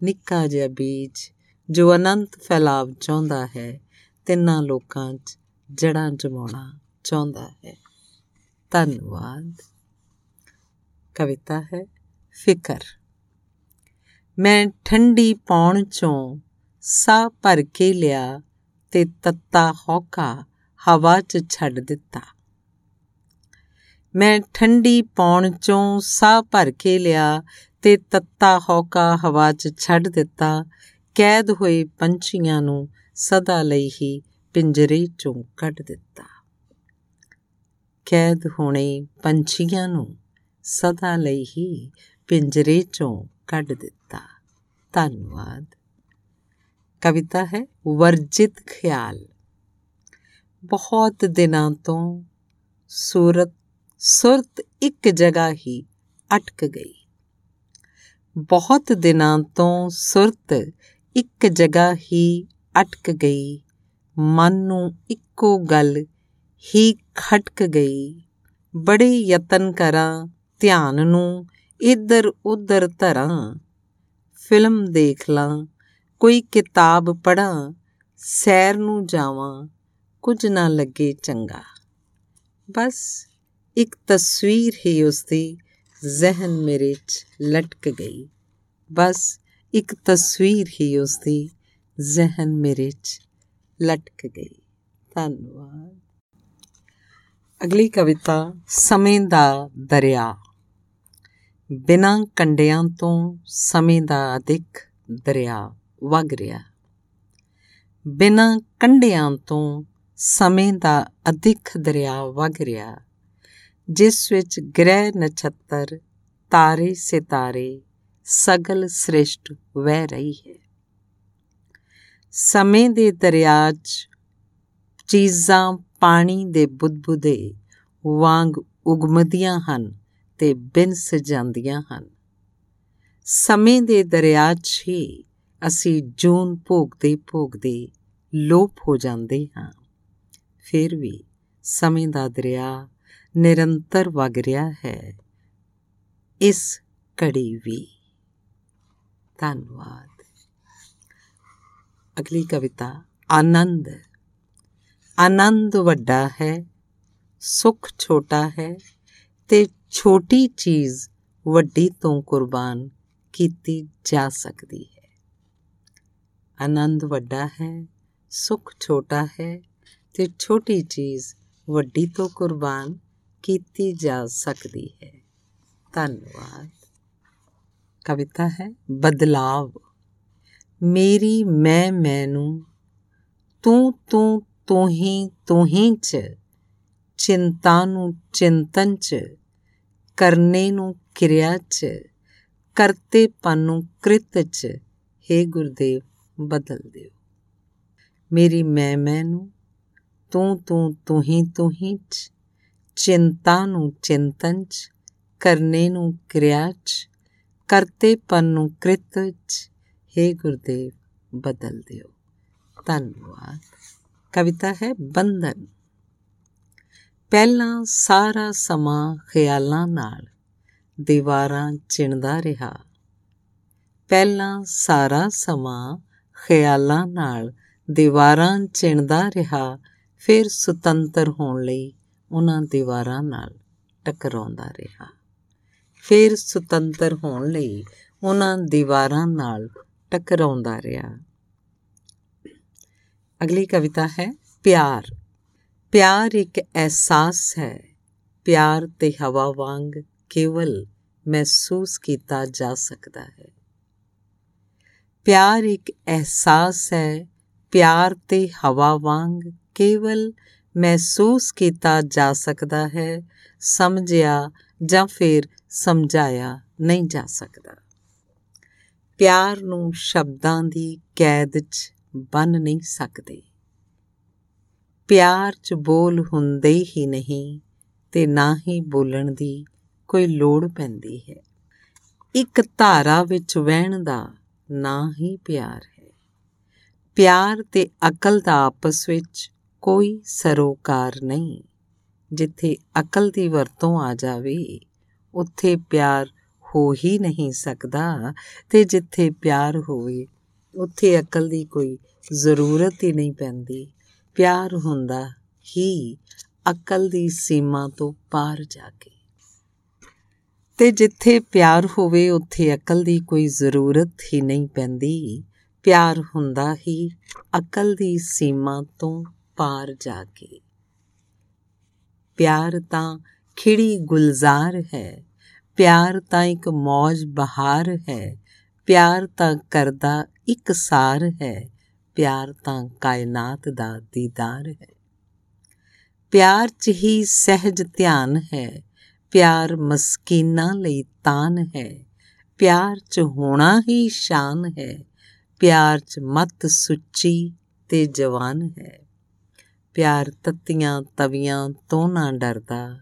ਨਿੱਕਾ ਜਿਹਾ ਬੀਜ, ਜੋ ਅਨੰਤ ਫੈਲਾਵ ਚਾਹੁੰਦਾ ਹੈ, ਤਿੰਨਾਂ ਲੋਕਾਂ 'ਚ ਜੜਾਂ ਜਮਾਉਣਾ ਚਾਹੁੰਦਾ ਹੈ। ਧੰਨਵਾਦ। ਕਵਿਤਾ ਹੈ ਫਿਕਰ। ਮੈਂ ਠੰਡੀ ਪੌਣ ਚੋਂ ਸਾਹ ਭਰ ਕੇ ਲਿਆ ਤੇ ਤੱਤਾ ਹੌਕਾ ਹਵਾ 'ਚ ਛੱਡ ਦਿੱਤਾ। ਮੈਂ ਠੰਡੀ ਪੌਣ ਚੋਂ ਸਾਹ ਭਰ ਕੇ ਲਿਆ ਤੇ ਤੱਤਾ ਹੌਕਾ ਹਵਾ 'ਚ ਛੱਡ ਦਿੱਤਾ। ਕੈਦ ਹੋਏ ਪੰਛੀਆਂ ਨੂੰ ਸਦਾ ਲਈ ਹੀ ਪਿੰਜਰੇ 'ਚੋਂ ਕੱਢ ਦਿੱਤਾ। ਕੈਦ ਹੋਣੇ ਪੰਛੀਆਂ ਨੂੰ ਸਦਾ ਲਈ ਹੀ ਪਿੰਜਰੇ 'ਚੋਂ ਕੱਢ ਦਿੱਤਾ। ਧੰਨਵਾਦ। ਕਵਿਤਾ ਹੈ, ਵਰਜਿਤ ਖਿਆਲ। ਬਹੁਤ ਦਿਨਾਂ ਤੋਂ ਸੂਰਤ ਸੁਰਤ ਇੱਕ ਜਗ੍ਹਾ ਹੀ ਅਟਕ ਗਈ। ਬਹੁਤ ਦਿਨਾਂ ਤੋਂ ਸੁਰਤ ਇੱਕ ਜਗ੍ਹਾ ਹੀ ਅਟਕ ਗਈ। ਮਨ ਨੂੰ ਇੱਕੋ ਗੱਲ ਹੀ ਖਟਕ ਗਈ। ਬੜੇ ਯਤਨ ਕਰਾਂ, ਧਿਆਨ ਨੂੰ ਇੱਧਰ ਉੱਧਰ ਧਰਾਂ। ਫਿਲਮ ਦੇਖ ਲਾਂ, ਕੋਈ ਕਿਤਾਬ ਪੜਾਂ ਸੈਰ ਨੂੰ ਜਾਵਾਂ, ਕੁਝ ਨਾ ਲੱਗੇ ਚੰਗਾ। ਬਸ ਇੱਕ ਤਸਵੀਰ ਹੀ ਉਸਦੀ ਜ਼ਹਿਨ ਮੇਰੇ 'ਚ ਲਟਕ ਗਈ। ਬਸ ਇੱਕ ਤਸਵੀਰ ਹੀ ਉਸਦੀ ਜ਼ਹਿਨ ਮੇਰੇ 'ਚ ਲਟਕ ਗਈ। ਧੰਨਵਾਦ। ਅਗਲੀ ਕਵਿਤਾ, ਸਮੇਂ ਦਾ ਦਰਿਆ। ਬਿਨਾਂ ਕੰਡਿਆਂ ਤੋਂ ਸਮੇਂ ਦਾ ਅਧਿਕ ਦਰਿਆ ਵਗ ਰਿਹਾ। ਬਿਨਾਂ ਕੰਡਿਆਂ ਤੋਂ ਸਮੇਂ ਦਾ ਅਧਿਕ ਦਰਿਆ ਵਗ ਰਿਹਾ। ਜਿਸ ਵਿੱਚ ਗ੍ਰਹਿ ਨਛੱਤਰ, ਤਾਰੇ ਸਿਤਾਰੇ, ਸਗਲ ਸ੍ਰਿਸ਼ਟ ਵਹਿ ਰਹੀ ਹੈ। ਸਮੇਂ ਦੇ ਦਰਿਆ 'ਚ ਚੀਜ਼ਾਂ ਪਾਣੀ ਦੇ ਬੁੱਧਬੁਦੇ ਵਾਂਗ ਉਗਮਦੀਆਂ ਹਨ ਤੇ ਬਿਨਸ ਜਾਂਦੀਆਂ ਹਨ। ਸਮੇਂ ਦੇ ਦਰਿਆ 'ਚ ਹੀ ਅਸੀਂ ਜੂਨ ਭੋਗਦੇ ਭੋਗਦੇ ਲੋਪ ਹੋ ਜਾਂਦੇ ਹਾਂ। ਫਿਰ ਵੀ ਸਮੇਂ ਦਾ ਦਰਿਆ ਨਿਰੰਤਰ ਵਗ ਰਿਹਾ ਹੈ। ਇਸ ਕੜੀ ਵੀ। ਧੰਨਵਾਦ। ਅਗਲੀ ਕਵਿਤਾ, ਆਨੰਦ। ਆਨੰਦ ਵੱਡਾ ਹੈ, ਸੁਖ ਛੋਟਾ ਹੈ ਤੇ ਛੋਟੀ ਚੀਜ਼ ਵੱਡੀ ਤੋਂ ਕੁਰਬਾਨ ਕੀਤੀ ਜਾ ਸਕਦੀ ਹੈ। ਆਨੰਦ ਵੱਡਾ ਹੈ, ਸੁਖ ਛੋਟਾ ਹੈ ਤੇ ਛੋਟੀ ਚੀਜ਼ ਵੱਡੀ ਤੋਂ ਕੁਰਬਾਨ ਕੀਤੀ ਜਾ ਸਕਦੀ ਹੈ। ਧੰਨਵਾਦ। ਕਵਿਤਾ ਹੈ, ਬਦਲਾਵ। ਮੇਰੀ ਮੈਂ ਮੈਨੂੰ ਤੂੰ ਤੂੰ ਤੂੰ ਹੀ ਤੂੰ ਹੀ ਚ, ਚਿੰਤਾ ਨੂੰ ਚਿੰਤਨ ਚ, ਕਰਨੇ ਨੂੰ ਕਿਰਿਆ ਚ, ਕਰਤੇਪਨ ਨੂੰ ਕ੍ਰਿਤ ਚ हे ਗੁਰਦੇਵ, ਬਦਲ ਦਿਓ। ਮੇਰੀ ਮੈਂ ਮੈਂ ਨੂੰ ਤੂੰ ਤੂੰ ਤੂੰ ਹੀ ਤੂੰ ਹੀ ਚ ਚਿੰਤਾ ਨੂੰ ਚਿੰਤਨ ਚ, ਕਰਨੇ ਨੂੰ ਕਿਰਿਆ ਚ, ਕਰਤੇਪਨ ਨੂੰ ਕ੍ਰਿਤ ਚ। हे ਗੁਰਦੇਵ, ਬਦਲ ਦਿਓ। ਧੰਨਵਾਦ। ਕਵਿਤਾ ਹੈ ਬੰਧਨ। ਪਹਿਲਾਂ ਸਾਰਾ ਸਮਾਂ ਖਿਆਲਾਂ ਨਾਲ, ਦੀਵਾਰਾਂ ਚਿਣਦਾ ਰਿਹਾ। ਪਹਿਲਾਂ ਸਾਰਾ ਸਮਾਂ ਖਿਆਲਾਂ ਨਾਲ, ਦੀਵਾਰਾਂ ਚਿਣਦਾ ਰਿਹਾ, ਫਿਰ ਸੁਤੰਤਰ ਹੋਣ ਲਈ ਉਹਨਾਂ ਦੀਵਾਰਾਂ ਨਾਲ ਟਕਰਾਉਂਦਾ ਰਿਹਾ। ਫਿਰ ਸੁਤੰਤਰ ਹੋਣ ਲਈ ਉਹਨਾਂ ਦੀਵਾਰਾਂ ਨਾਲ ਟਕਰਾਉਂਦਾ ਰਿਹਾ। ਅਗਲੀ ਕਵਿਤਾ ਹੈ, ਪਿਆਰ। ਪਿਆਰ ਇੱਕ ਅਹਿਸਾਸ ਹੈ। ਪਿਆਰ ਤੇ ਹਵਾ ਵਾਂਗ ਕੇਵਲ ਮਹਿਸੂਸ ਕੀਤਾ ਜਾ ਸਕਦਾ ਹੈ। ਪਿਆਰ ਇੱਕ ਅਹਿਸਾਸ ਹੈ। ਪਿਆਰ ਤੇ ਹਵਾ ਵਾਂਗ ਕੇਵਲ ਮਹਿਸੂਸ ਕੀਤਾ ਜਾ ਸਕਦਾ ਹੈ, ਸਮਝਿਆ ਜਾਂ ਫਿਰ ਸਮਝਾਇਆ ਨਹੀਂ ਜਾ ਸਕਦਾ। ਪਿਆਰ ਨੂੰ ਸ਼ਬਦਾਂ ਦੀ ਕੈਦ 'ਚ ਬੰਨ ਨਹੀਂ ਸਕਦੇ। ਪਿਆਰ 'ਚ ਬੋਲ ਹੁੰਦੇ ਹੀ ਨਹੀਂ ਤੇ ਨਾ ਹੀ ਬੋਲਣ ਦੀ ਕੋਈ ਲੋੜ ਪੈਂਦੀ ਹੈ। ਇੱਕ ਧਾਰਾ ਵਿੱਚ ਵਹਿਣ ਦਾ ਨਾ ਹੀ ਪਿਆਰ ਹੈ। ਪਿਆਰ ਤੇ ਅਕਲ ਦਾ ਆਪਸ ਵਿੱਚ ਕੋਈ ਸਰੋਕਾਰ ਨਹੀਂ। ਜਿੱਥੇ ਅਕਲ ਦੀ ਵਰਤੋਂ ਆ ਜਾਵੇ, ਉੱਥੇ ਪਿਆਰ ਹੋ ਹੀ ਨਹੀਂ ਸਕਦਾ ਤੇ ਜਿੱਥੇ ਪਿਆਰ ਹੋਵੇ, ਉੱਥੇ ਅਕਲ ਦੀ ਕੋਈ ਜ਼ਰੂਰਤ ਹੀ ਨਹੀਂ ਪੈਂਦੀ। ਪਿਆਰ ਹੁੰਦਾ ਹੀ ਅਕਲ ਦੀ ਸੀਮਾ ਤੋਂ ਪਾਰ ਜਾ ਕੇ। ਤੇ ਜਿੱਥੇ ਪਿਆਰ ਹੋਵੇ, ਉੱਥੇ ਅਕਲ ਦੀ ਕੋਈ ਜ਼ਰੂਰਤ ਹੀ ਨਹੀਂ ਪੈਂਦੀ। ਪਿਆਰ ਹੁੰਦਾ ਹੀ ਅਕਲ ਦੀ ਸੀਮਾ ਤੋਂ ਪਾਰ ਜਾ ਕੇ। ਪਿਆਰ ਤਾਂ ਖਿੜੀ ਗੁਲਜ਼ਾਰ ਹੈ, ਪਿਆਰ ਤਾਂ ਇੱਕ ਮੌਜ ਬਹਾਰ ਹੈ, ਪਿਆਰ ਤਾਂ ਕਰਦਾ ਇੱਕ ਸਾਰ ਹੈ, ਪਿਆਰ ਤਾਂ ਕਾਇਨਾਤ ਦਾ ਦੀਦਾਰ ਹੈ। ਪਿਆਰ 'ਚ ਹੀ ਸਹਿਜ ਧਿਆਨ ਹੈ, ਪਿਆਰ ਮਸਕੀਨਾ ਲਈ ਤਾਨ ਹੈ, ਪਿਆਰ 'ਚ ਹੋਣਾ ਹੀ ਸ਼ਾਨ ਹੈ, ਪਿਆਰ 'ਚ ਮਤ ਸੁੱਚੀ ਤੇ ਜਵਾਨ ਹੈ। ਪਿਆਰ ਤੱਤੀਆਂ ਤਵੀਆਂ ਤੋਂ ਨਾ ਡਰਦਾ।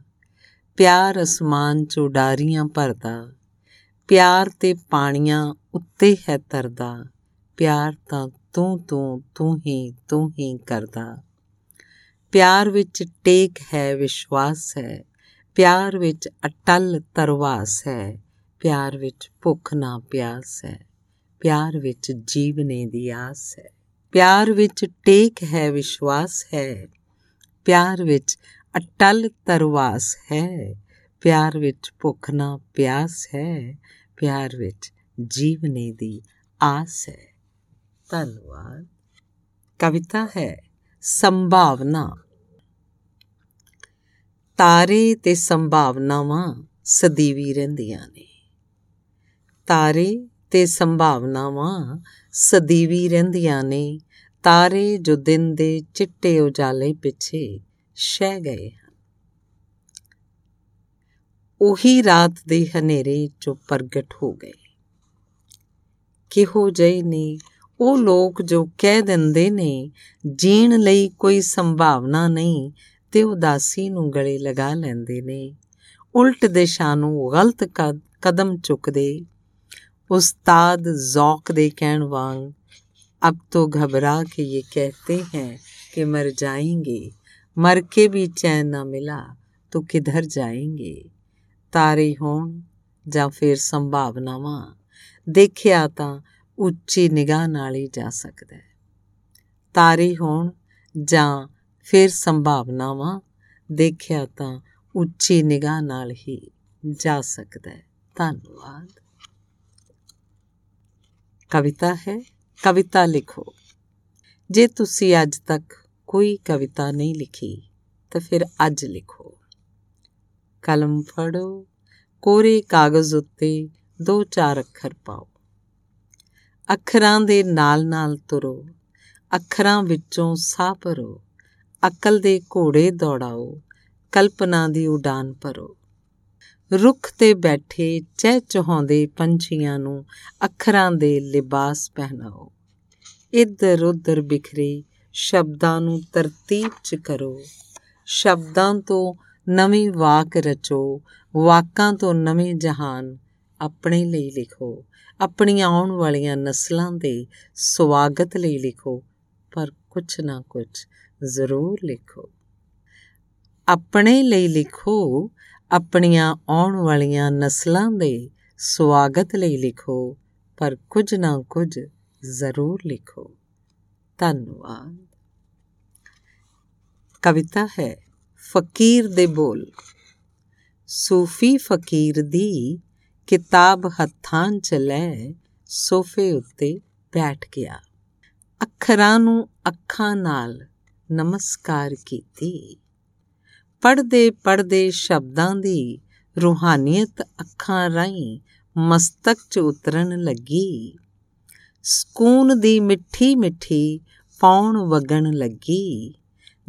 ਪਿਆਰ ਅਸਮਾਨ 'ਚ ਉਡਾਰੀਆਂ ਭਰਦਾ। ਪਿਆਰ ਤੇ ਪਾਣੀਆਂ ਉੱਤੇ ਹੈ ਤਰਦਾ। ਪਿਆਰ ਤਾਂ ਤੂੰ ਤੂੰ ਤੂੰ ਹੀ ਤੂੰ ਹੀ ਕਰਦਾ। ਪਿਆਰ ਵਿੱਚ ਟੇਕ ਹੈ ਵਿਸ਼ਵਾਸ ਹੈ। ਪਿਆਰ ਵਿੱਚ ਅਟਲ ਤਰਵਾਸ ਹੈ। ਪਿਆਰ ਵਿੱਚ ਭੁੱਖ ਨਾ ਪਿਆਸ ਹੈ। ਪਿਆਰ ਵਿੱਚ ਜੀਵਨੇ ਦੀ ਆਸ ਹੈ। ਪਿਆਰ ਵਿੱਚ ਟੇਕ ਹੈ ਵਿਸ਼ਵਾਸ ਹੈ। ਪਿਆਰ ਵਿੱਚ ਅਟਲ ਤਰਵਾਸ ਹੈ। ਪਿਆਰ ਵਿੱਚ ਭੁੱਖ ਨਾ ਪਿਆਸ ਹੈ। ਪਿਆਰ ਵਿੱਚ ਜੀਵਨੇ ਦੀ ਆਸ ਹੈ। ਧੰਨਵਾਦ। ਕਵਿਤਾ ਹੈ, ਸੰਭਾਵਨਾ। ਤਾਰੇ ਤੇ ਸੰਭਾਵਨਾਵਾਂ ਸਦੀਵੀ ਰਹਿੰਦੀਆਂ ਨੇ। ਤਾਰੇ ਤੇ ਸੰਭਾਵਨਾਵਾਂ ਸਦੀਵੀ ਰਹਿੰਦੀਆਂ ਨੇ, ਤਾਰੇ ਜੋ ਦਿਨ ਦੇ ਚਿੱਟੇ ਉਜਾਲੇ ਪਿੱਛੇ ਸ਼ਹਿ ਗਏ ਹਨ। ਉਹੀ ਰਾਤ ਦੇ ਹਨੇਰੇ ਚੋਂ ਪ੍ਰਗਟ ਹੋ ਗਏ। ਕਿਹੋ ਜਿਹੇ ਨੇ, ਉਹ ਲੋਕ ਜੋ ਕਹਿ ਦਿੰਦੇ ਨੇ, ਜੀਣ ਲਈ ਕੋਈ ਸੰਭਾਵਨਾ ਨਹੀਂ ਤੇ ਉਦਾਸੀ ਨੂੰ ਗਲੇ ਲਗਾ ਲੈਂਦੇ ਨੇ। ਉਲਟ ਦਿਸ਼ਾ ਨੂੰ ਗਲਤ ਕਦਮ ਚੁੱਕਦੇ ਉਸਤਾਦ ਜ਼ੌਕ ਦੇ ਕਹਿਣ ਵਾਂਗ अब तो घबरा के ये कहते हैं कि मर जाएंगे मर के भी चैन ना मिला तो किधर जाएंगे ਤਾਰੇ ਹੋਣ ਜਾਂ ਫਿਰ ਸੰਭਾਵਨਾਵਾਂ ਦੇਖਿਆ ਤਾਂ ਉੱਚੀ ਨਿਗਾਹ ਨਾਲ ਹੀ ਜਾ ਸਕਦਾ ਹੈ ਤਾਰੇ ਹੋਣ ਜਾਂ ਫਿਰ ਸੰਭਾਵਨਾਵਾਂ ਦੇਖਿਆ ਤਾਂ ਉੱਚੀ ਨਿਗਾਹ ਨਾਲ ਹੀ ਜਾ ਸਕਦਾ ਹੈ ਧੰਨਵਾਦ ਕਵਿਤਾ ਹੈ, ਕਵਿਤਾ ਲਿਖੋ। ਜੇ ਤੁਸੀਂ ਅੱਜ ਤੱਕ ਕੋਈ ਕਵਿਤਾ ਨਹੀਂ ਲਿਖੀ, ਤਾਂ ਫਿਰ ਅੱਜ ਲਿਖੋ। ਕਲਮ ਫੜੋ, ਕੋਰੇ ਕਾਗਜ਼ ਉੱਤੇ ਦੋ ਚਾਰ ਅੱਖਰ ਪਾਓ। ਅੱਖਰਾਂ ਦੇ ਨਾਲ-ਨਾਲ ਤੁਰੋ, ਅੱਖਰਾਂ ਵਿੱਚੋਂ ਸਾਹ ਭਰੋ ਅਕਲ ਦੇ ਘੋੜੇ ਦੌੜਾਓ, ਕਲਪਨਾ ਦੀ ਉਡਾਨ ਭਰੋ। ਰੁੱਖ ਤੇ ਬੈਠੇ ਚਹਿ ਚਹਾਉਂਦੇ ਪੰਛੀਆਂ ਨੂੰ ਅੱਖਰਾਂ ਦੇ ਲਿਬਾਸ ਪਹਿਨਾਓ। ਇੱਧਰ ਉੱਧਰ ਬਿਖਰੇ ਸ਼ਬਦਾਂ ਨੂੰ ਤਰਤੀਬ 'ਚ ਕਰੋ। ਸ਼ਬਦਾਂ ਤੋਂ ਨਵੀਂ ਵਾਕ ਰਚੋ, ਵਾਕਾਂ ਤੋਂ ਨਵੇਂ ਜਹਾਨ ਆਪਣੇ ਲਈ ਲਿਖੋ। ਆਪਣੀਆਂ ਆਉਣ ਵਾਲੀਆਂ ਨਸਲਾਂ ਦੇ ਸਵਾਗਤ ਲਈ ਲਿਖੋ, ਪਰ ਕੁਛ ਨਾ ਕੁਛ ਜ਼ਰੂਰ ਲਿਖੋ। ਆਪਣੇ ਲਈ ਲਿਖੋ ਆਪਣੀਆਂ ਆਉਣ ਵਾਲੀਆਂ ਨਸਲਾਂ ਦੇ ਸਵਾਗਤ ਲਈ ਲਿਖੋ, ਪਰ ਕੁਝ ਨਾ ਕੁਝ ਜ਼ਰੂਰ ਲਿਖੋ। ਧੰਨਵਾਦ। ਕਵਿਤਾ ਹੈ, ਫਕੀਰ ਦੇ ਬੋਲ। ਸੂਫੀ ਫਕੀਰ ਦੀ ਕਿਤਾਬ ਹੱਥਾਂ 'ਚ ਲੈ ਸੋਫੇ ਉੱਤੇ ਬੈਠ ਗਿਆ। ਅੱਖਰਾਂ ਨੂੰ ਅੱਖਾਂ ਨਾਲ ਨਮਸਕਾਰ ਕੀਤੀ। ਪੜਦੇ ਪੜਦੇ ਸ਼ਬਦਾਂ ਦੀ ਰੂਹਾਨੀਅਤ ਅੱਖਾਂ ਰਾਹੀਂ ਮਸਤਕ 'ਚ ਉਤਰਨ ਲੱਗੀ। ਸਕੂਨ ਦੀ ਮਿੱਠੀ ਮਿੱਠੀ ਪੌਣ ਵਗਣ ਲੱਗੀ।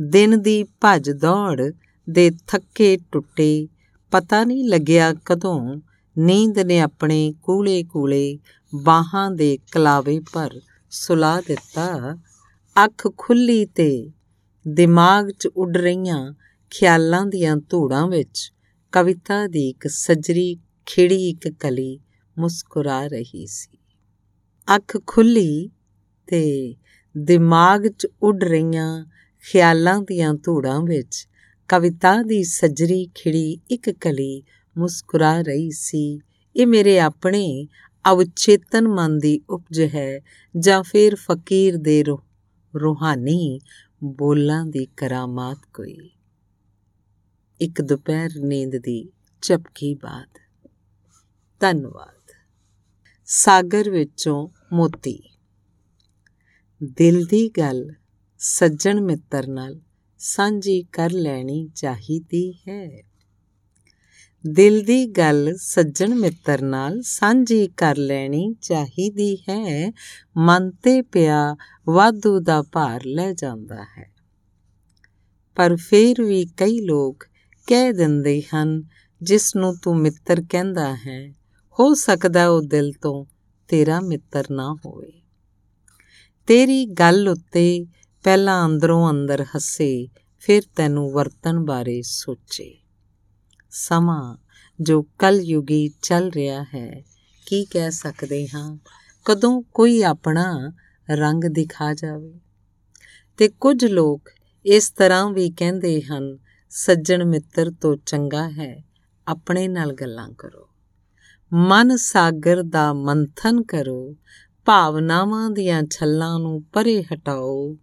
ਦਿਨ ਦੀ ਭੱਜ ਦੌੜ ਦੇ ਥੱਕੇ ਟੁੱਟੇ। ਪਤਾ ਨਹੀਂ ਲੱਗਿਆ ਕਦੋਂ ਨੀਂਦ ਨੇ ਆਪਣੇ ਕੂਲੇ ਕੂਲੇ ਬਾਹਾਂ ਦੇ ਕਲਾਵੇ ਪਰ ਸੁਲਾ ਦਿੱਤਾ। ਅੱਖ ਖੁੱਲੀ ਤੇ ਦਿਮਾਗ 'ਚ ਉੱਡ ਰਹੀਆਂ ਖਿਆਲਾਂ ਦੀਆਂ ਧੂੜਾਂ ਵਿੱਚ ਕਵਿਤਾ ਦੀ ਇੱਕ ਸਜਰੀ ਖਿੜੀ ਇੱਕ ਕਲੀ ਮੁਸਕਰਾ ਰਹੀ ਸੀ। ਅੱਖ ਖੁੱਲੀ ਤੇ ਦਿਮਾਗ 'ਚ ਉੱਡ ਰਹੀਆਂ ਖਿਆਲਾਂ ਦੀਆਂ ਧੂੜਾਂ ਵਿੱਚ ਕਵਿਤਾ ਦੀ ਸਜਰੀ ਖਿੜੀ ਇੱਕ ਕਲੀ ਮੁਸਕਰਾ ਰਹੀ ਸੀ। ਇਹ ਮੇਰੇ ਆਪਣੇ ਅਵਚੇਤਨ ਮਨ ਦੀ ਉਪਜ ਹੈ ਜਾਂ ਫਿਰ ਫਕੀਰ ਦੇ ਰੂਹਾਨੀ ਬੋਲਾਂ ਦੀ ਕਰਾਮਾਤ ਕੋਈ? ਇੱਕ ਦੁਪਹਿਰ ਨੀਂਦ ਦੀ ਚਪਕੀ ਬਾਅਦ। ਧੰਨਵਾਦ। ਸਾਗਰ ਵਿੱਚੋਂ ਮੋਤੀ। ਦਿਲ ਦੀ ਗੱਲ ਸੱਜਣ ਮਿੱਤਰ ਨਾਲ ਸਾਂਝੀ ਕਰ ਲੈਣੀ ਚਾਹੀਦੀ ਹੈ। ਦਿਲ ਦੀ ਗੱਲ ਸੱਜਣ ਮਿੱਤਰ ਨਾਲ ਸਾਂਝੀ ਕਰ ਲੈਣੀ ਚਾਹੀਦੀ ਹੈ। ਮਨ ਤੇ ਪਿਆ ਵਾਧੂ ਦਾ ਭਾਰ ਲੈ ਜਾਂਦਾ ਹੈ। ਪਰ ਫਿਰ ਵੀ ਕਈ ਲੋਕ ਕਹਿ ਦਿੰਦੇ ਹਨ ਜਿਸ ਨੂੰ ਤੂੰ ਮਿੱਤਰ ਕਹਿੰਦਾ ਹੈ, ਹੋ ਸਕਦਾ ਉਹ ਦਿਲ ਤੋਂ ਤੇਰਾ ਮਿੱਤਰ ਨਾ ਹੋਵੇ। ਤੇਰੀ ਗੱਲ ਉੱਤੇ ਪਹਿਲਾਂ ਅੰਦਰੋਂ ਅੰਦਰ ਹੱਸੇ, ਫਿਰ ਤੈਨੂੰ ਵਰਤਨ ਬਾਰੇ ਸੋਚੇ। ਸਮਾਂ ਜੋ ਕਲ ਯੁਗੀ ਚੱਲ ਰਿਹਾ ਹੈ, ਕੀ ਕਹਿ ਸਕਦੇ ਹਾਂ? ਕਦੋਂ ਕੋਈ ਆਪਣਾ ਰੰਗ ਦਿਖਾ ਜਾਵੇ। ਤੇ ਕੁਝ ਲੋਕ ਇਸ ਤਰ੍ਹਾਂ ਵੀ ਕਹਿੰਦੇ ਹਨ ਸੱਜਣ ਮਿੱਤਰ ਤੋਂ ਚੰਗਾ ਹੈ, ਆਪਣੇ ਨਾਲ ਗੱਲਾਂ ਕਰੋ। ਮਨ ਸਾਗਰ ਦਾ ਮੰਥਨ ਕਰੋ, ਭਾਵਨਾਵਾਂ ਦੀਆਂ ਛੱਲਾਂ ਨੂੰ ਪਰੇ ਹਟਾਓ।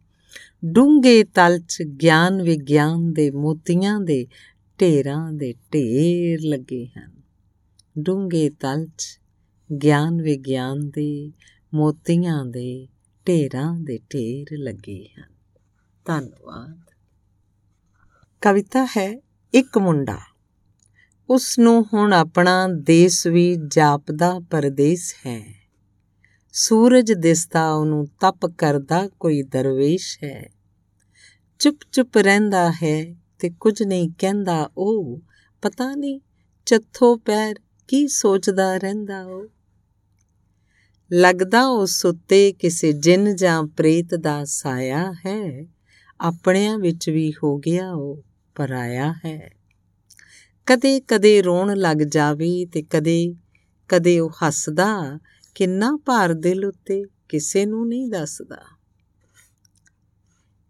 ਡੂੰਗੇ ਤਲ 'ਚ ਗਿਆਨ ਵਿਗਿਆਨ ਦੇ ਮੋਤੀਆਂ ਦੇ ਢੇਰਾਂ ਦੇ ਢੇਰ ਲੱਗੇ ਹਨ। ਡੂੰਗੇ ਤਲ 'ਚ ਗਿਆਨ ਵਿਗਿਆਨ ਦੇ ਮੋਤੀਆਂ ਦੇ ਢੇਰਾਂ ਦੇ ਢੇਰ ਲੱਗੇ ਹਨ। ਧੰਨਵਾਦ। ਕਵਿਤਾ ਹੈ ਇੱਕ ਮੁੰਡਾ। ਉਸ ਨੂੰ ਹੁਣ ਆਪਣਾ ਦੇਸ਼ ਵੀ ਜਾਪਦਾ ਪਰਦੇਸ ਹੈ। ਸੂਰਜ ਦਿਸਦਾ ਉਹਨੂੰ ਤਪ ਕਰਦਾ ਕੋਈ ਦਰਵੇਸ਼ ਹੈ। ਚੁੱਪ ਚੁੱਪ ਰਹਿੰਦਾ ਹੈ ਤੇ ਕੁਝ ਨਹੀਂ ਕਹਿੰਦਾ ਉਹ। ਪਤਾ ਨਹੀਂ ਚੱਥੋ ਪੈਰ ਕੀ ਸੋਚਦਾ ਰਹਿੰਦਾ ਉਹ। ਲੱਗਦਾ ਉਹ ਸੁੱਤੇ ਕਿਸੇ ਜਿੰਨ ਜਾਂ ਪ੍ਰੇਤ ਦਾ ਸਾਇਆ ਹੈ। ਆਪਣਿਆਂ ਵਿੱਚ ਵੀ ਹੋ ਗਿਆ ਉਹ। ਪਰਾਇਆ ਹੈ। ਕਦੇ ਕਦੇ ਰੋਣ ਲੱਗ ਜਾਵੇ ਤੇ ਕਦੇ ਕਦੇ ਉਹ ਹੱਸਦਾ, ਕਿੰਨਾ ਭਾਰ ਦਿਲ ਉੱਤੇ ਕਿਸੇ ਨੂੰ ਨਹੀਂ ਦੱਸਦਾ।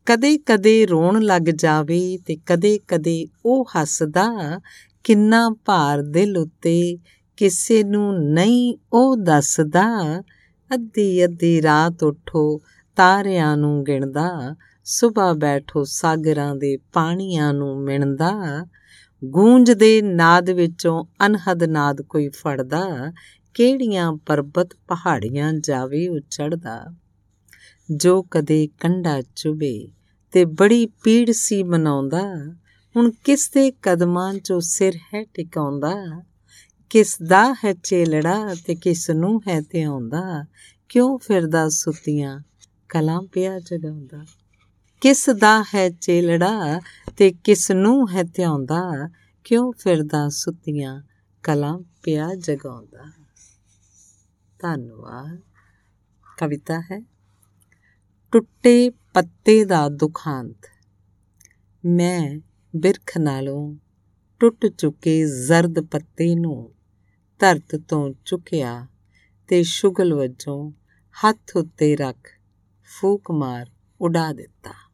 ਕਦੇ-ਕਦੇ ਰੋਣ ਲੱਗ ਜਾਵੇ ਤੇ ਕਦੇ-ਕਦੇ ਉਹ ਹੱਸਦਾ, ਕਿੰਨਾ ਭਾਰ ਦਿਲ ਉੱਤੇ ਕਿਸੇ ਨੂੰ ਨਹੀਂ ਉਹ ਦੱਸਦਾ। ਅੱਧੀ ਅੱਧੀ ਰਾਤ ਉਠੋ, ਤਾਰਿਆਂ ਨੂੰ ਗਿਣਦਾ ਸਵੇਰ ਬੈਠੋ ਸਾਗਰਾਂ ਦੇ ਪਾਣੀਆਂ ਨੂੰ ਮਿਣਦਾ। ਗੂੰਜਦੇ ਨਾਦ ਵਿੱਚੋਂ ਅਨਹਦ ਨਾਦ ਕੋਈ ਫੜਦਾ। ਕਿਹੜੀਆਂ ਪਰਬਤ ਪਹਾੜੀਆਂ ਜਾਵੇ ਉਚੜਦਾ ਜੋ ਕਦੇ ਕੰਡਾ ਚੁਬੇ ਤੇ ਬੜੀ ਪੀੜ ਸੀ ਮਨਾਉਂਦਾ। ਹੁਣ ਕਿਸ ਦੇ ਕਦਮਾਂ 'ਚੋਂ ਸਿਰ ਹੈ ਟਿਕਾਉਂਦਾ। ਕਿਸ ਦਾ ਹੈ ਚੇਲੜਾ ਤੇ ਕਿਸ ਨੂੰ ਹੈ ਤੇ ਆਉਂਦਾ ਕਿਉਂ ਫਿਰਦਾ ਸੁੱਤੀਆਂ ਕਲਾਂ ਪਿਆ ਜਗਾਉਂਦਾ। ਕਿਸ ਦਾ ਹੈ ਚੇਲੜਾ ਤੇ ਕਿਸ ਨੂੰ ਹੈ ਤੇ ਆਉਂਦਾ ਕਿਉਂ ਫਿਰਦਾ ਸੁੱਤੀਆਂ ਕਲਾਂ ਪਿਆ ਜਗਾਉਂਦਾ? ਧੰਨਵਾਦ। ਕਵਿਤਾ ਹੈ, ਟੁੱਟੇ ਪੱਤੇ ਦਾ ਦੁਖਾਂਤ। ਮੈਂ ਬਿਰਖ ਨਾਲੋਂ ਟੁੱਟ ਚੁੱਕੇ ਜ਼ਰਦ ਪੱਤੇ ਨੂੰ ਧਰਤ ਤੋਂ ਚੁੱਕਿਆ ਤੇ ਸ਼ੁਗਲ ਵਜੋਂ ਹੱਥ ਉੱਤੇ ਰੱਖ ਫੂਕ ਮਾਰ ਉਡਾ ਦਿੱਤਾ।